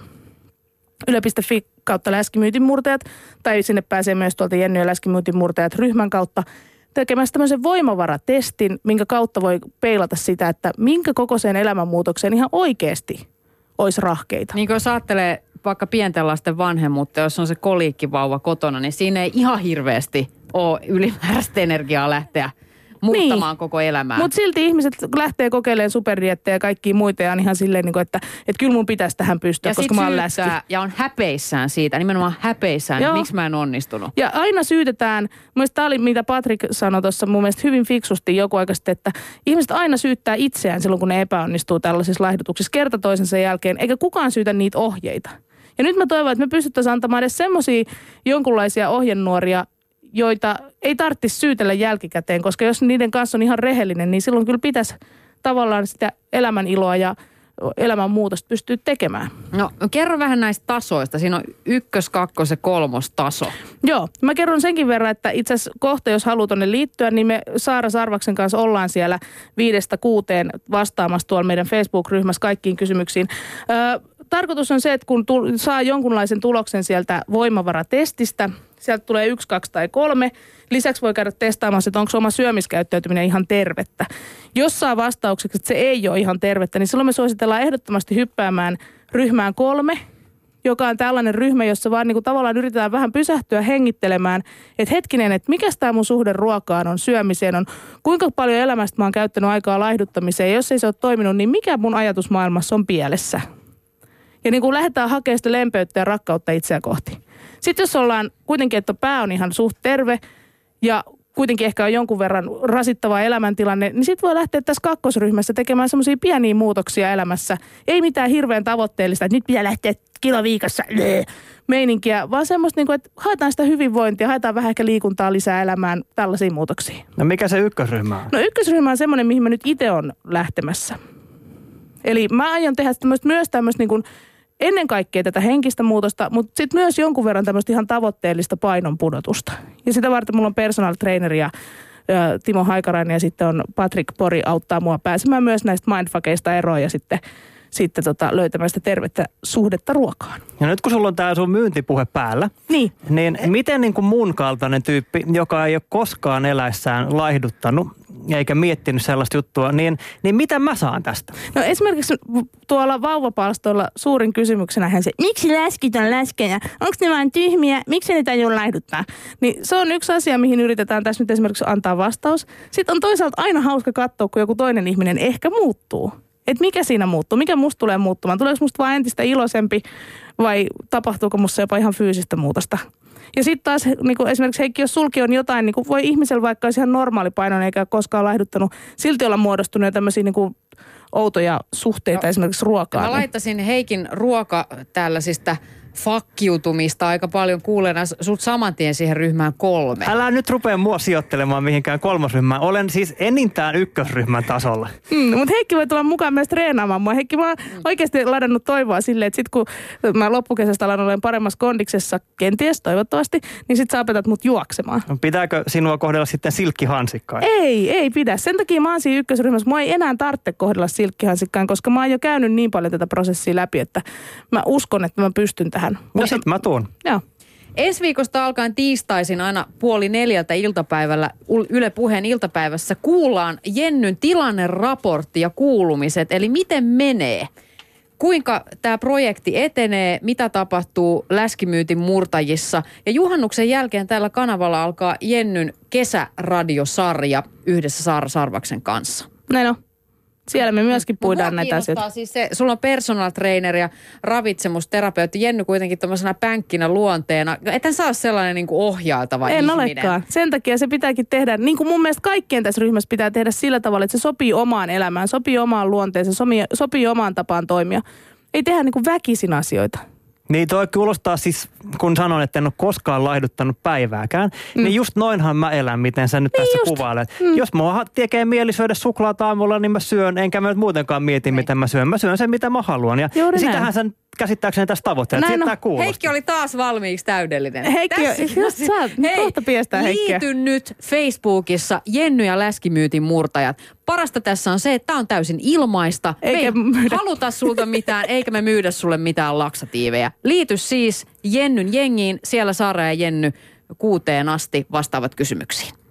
Speaker 3: yle.fi kautta läskimyytin murteet, tai sinne pääsee myös tuolta Jenny ja läskimyytin murteet ryhmän kautta tekemässä tämmöisen voimavaratestin, minkä kautta voi peilata sitä, että minkä kokoiseen elämänmuutokseen ihan oikeasti olisi rahkeita.
Speaker 2: Niin kuin jos ajattelee vaikka pienten lasten vanhemmuutta, jos on se koliikkivauva kotona, niin siinä ei ihan hirveästi ole ylimääräistä energiaa lähteä muuttamaan
Speaker 3: Niin.
Speaker 2: koko elämää.
Speaker 3: Mutta silti ihmiset lähtee kokeilemaan superdiettejä ja kaikkia muita ja on ihan silleen, niin kuin, että, että kyllä mun pitäisi tähän pystyä,
Speaker 2: ja
Speaker 3: koska mä oon läski.
Speaker 2: ja on häpeissään siitä, nimenomaan häpeissään,
Speaker 3: Joo.
Speaker 2: miksi mä en onnistunut.
Speaker 3: Ja aina syytetään, mielestäni tämä oli mitä Patrick sanoi tuossa mun mielestä hyvin fiksusti joku aika sitten, että ihmiset aina syyttää itseään silloin, kun ne epäonnistuu tällaisissa laihdutuksissa kerta toisensa jälkeen, eikä kukaan syytä niitä ohjeita. Ja nyt mä toivon, että me pystyttäisiin antamaan edes semmoisia jonkunlaisia ohjenuoria, joita ei tarvitsisi syytellä jälkikäteen, koska jos niiden kanssa on ihan rehellinen, niin silloin kyllä pitäisi tavallaan sitä elämän iloa ja elämän muutosta pystyä tekemään.
Speaker 2: No kerro vähän näistä tasoista. Siinä on ykkös, kakkos ja kolmos taso.
Speaker 3: Joo, mä kerron senkin verran, että itse asiassa kohta, jos haluat tonne liittyä, niin me Saara Sarvaksen kanssa ollaan siellä viidestä kuuteen vastaamassa tuolla meidän Facebook-ryhmässä kaikkiin kysymyksiin. Öö, tarkoitus on se, että kun tu- saa jonkunlaisen tuloksen sieltä voimavaratestistä, sieltä tulee yksi, kaksi tai kolme. Lisäksi voi käydä testaamassa, että onko oma syömiskäyttäytyminen ihan tervettä. Jos saa vastaukseksi, että se ei ole ihan tervettä, niin silloin me suositellaan ehdottomasti hyppäämään ryhmään kolme, joka on tällainen ryhmä, jossa vaan niin kuin tavallaan yritetään vähän pysähtyä hengittelemään, että hetkinen, että mikä tämä mun suhde ruokaan on, syömiseen on, kuinka paljon elämästä mä oon käyttänyt aikaa laihduttamiseen, jos ei se ole toiminut, niin mikä mun ajatusmaailmassa on pielessä. Ja niin kuin lähdetään hakemaan sitä lempeyttä ja rakkautta itseä kohti. Sitten jos ollaan kuitenkin, että pää on ihan suht terve ja kuitenkin ehkä on jonkun verran rasittava elämäntilanne, niin sitten voi lähteä tässä kakkosryhmässä tekemään semmoisia pieniä muutoksia elämässä. Ei mitään hirveän tavoitteellista, että nyt pitää lähteä kilo viikossa bleh, meininkiä, vaan semmoista, niin kuin, että haetaan sitä hyvinvointia, haetaan vähän ehkä liikuntaa lisää elämään, tällaisia muutoksia.
Speaker 4: No mikä se ykkösryhmä on?
Speaker 3: No ykkösryhmä on semmoinen, mihin mä nyt itse on lähtemässä. Eli mä aion tehdä tämmöistä, myös tämmöistä niin kuin ennen kaikkea tätä henkistä muutosta, mutta sitten myös jonkun verran tämmöistä ihan tavoitteellista painon pudotusta. Ja sitä varten mulla on personal trainer ja Timo Haikarainen ja sitten on Patrick Pori auttaa mua pääsemään myös näistä mindfuckeista eroon ja sitten, sitten tota, löytämään sitä tervettä suhdetta ruokaan.
Speaker 4: Ja nyt kun sulla on tämä sun myyntipuhe päällä,
Speaker 3: Niin.
Speaker 4: niin miten niin kuin mun kaltainen tyyppi, joka ei ole koskaan eläissään laihduttanut eikä miettinyt sellaista juttua, niin, niin mitä mä saan tästä?
Speaker 3: No esimerkiksi tuolla vauvapalstoilla suurin kysymyksenä se, miksi läskit on läskejä? Onko ne vain tyhmiä? Miksi ne tajuu laihduttaa? Niin se on yksi asia, mihin yritetään tässä nyt esimerkiksi antaa vastaus. Sitten on toisaalta aina hauska katsoa, kun joku toinen ihminen ehkä muuttuu. Et mikä siinä muuttuu? Mikä musta tulee muuttumaan? Tuleeko musta vaan entistä iloisempi vai tapahtuuko musta jopa ihan fyysistä muutosta? Ja sitten taas niin kuin esimerkiksi Heikki, jos sulki on jotain, niin kuin voi ihmisellä vaikka olisi ihan normaali paino eikä koskaan laihduttanut, silti olla muodostunut jo tämmöisiä niin kuin outoja suhteita no, esimerkiksi ruokaan.
Speaker 2: Mä laittasin Heikin ruoka tällaisista fakkiutumista aika paljon kuulen sut saman tien siihen ryhmään kolme.
Speaker 4: Älä nyt rupea mua sijoittelemaan mihinkään kolmosryhmään. Olen siis enintään ykkösryhmän tasolla.
Speaker 3: Mm, mutta Heikki voi tulla mukaan myös treenaamaan mua. Heikki, mä oon oikeasti ladannut toivoa silleen, että sit kun mä loppukesästä alan olen paremmassa kondiksessa, kenties toivottavasti, niin sit sä opetat mut juoksemaan.
Speaker 4: No, Pitääkö sinua kohdella sitten silkkihansikkaan?
Speaker 3: Ei, ei pidä. Sen takia mä oon siinä ykkösryhmässä. Mua ei enää tarvitse kohdella silkkihansikkaan, koska mä oon jo käynyt niin paljon tätä prosessia läpi, että mä uskon, että mä pystyn tähän.
Speaker 4: No sit mä tuun.
Speaker 3: Joo.
Speaker 2: Ensi viikosta alkaen tiistaisin aina puoli neljältä iltapäivällä Yle Puheen iltapäivässä kuullaan Jennyn tilanneraportti ja kuulumiset, eli miten menee. Kuinka tämä projekti etenee, mitä tapahtuu läskimyytin murtajissa. Ja juhannuksen jälkeen tällä kanavalla alkaa Jennyn kesäradiosarja yhdessä Saara Sarvaksen kanssa.
Speaker 3: Näin on. Siellä me myöskin puidaan
Speaker 2: Mua
Speaker 3: näitä
Speaker 2: kiinnostaa
Speaker 3: asioita.
Speaker 2: Siis se, sulla on personal trainer ja ravitsemusterapeutti. Jenny kuitenkin tämmöisenä pänkkinä luonteena. Etän saa sellainen niin ohjailtava
Speaker 3: En
Speaker 2: ihminen.
Speaker 3: olekaan. Sen takia se pitääkin tehdä, niin kuin mun mielestä kaikkien tässä ryhmässä pitää tehdä sillä tavalla, että se sopii omaan elämään, sopii omaan luonteeseen, sopii, sopii omaan tapaan toimia. Ei tehdä niin kuin väkisin asioita.
Speaker 4: Niin toi kuulostaa siis, kun sanon, että en ole koskaan laihduttanut päivääkään, mm. niin just noinhan mä elän, miten sä nyt niin tässä
Speaker 3: just.
Speaker 4: kuvailet. Mm. Jos mua tekee mieli syödä suklaata aamulla, niin mä syön, enkä mä nyt muutenkaan mieti, mitä mä syön. Mä syön sen, mitä mä haluan. Ja,
Speaker 3: Juuri
Speaker 4: ja sitähän
Speaker 3: näin.
Speaker 4: sä käsittääkseni tässä tavoitteet.
Speaker 3: Näin
Speaker 4: kuulosti.
Speaker 2: Heikki oli taas valmiiksi täydellinen.
Speaker 3: Heikki,
Speaker 2: Tässä-
Speaker 3: just sä oot- nyt kohta piestää Heikkiä.
Speaker 2: liity nyt Facebookissa Jenny ja Läskimyytin murtajat. Parasta tässä on se, että tämä on täysin ilmaista.
Speaker 3: Eikä
Speaker 2: me ei
Speaker 3: myydä.
Speaker 2: haluta sulta mitään, eikä me myydä sulle mitään laksatiiveja. Liity siis Jennyn jengiin. Siellä Saara ja Jenny kuuteen asti vastaavat kysymyksiin.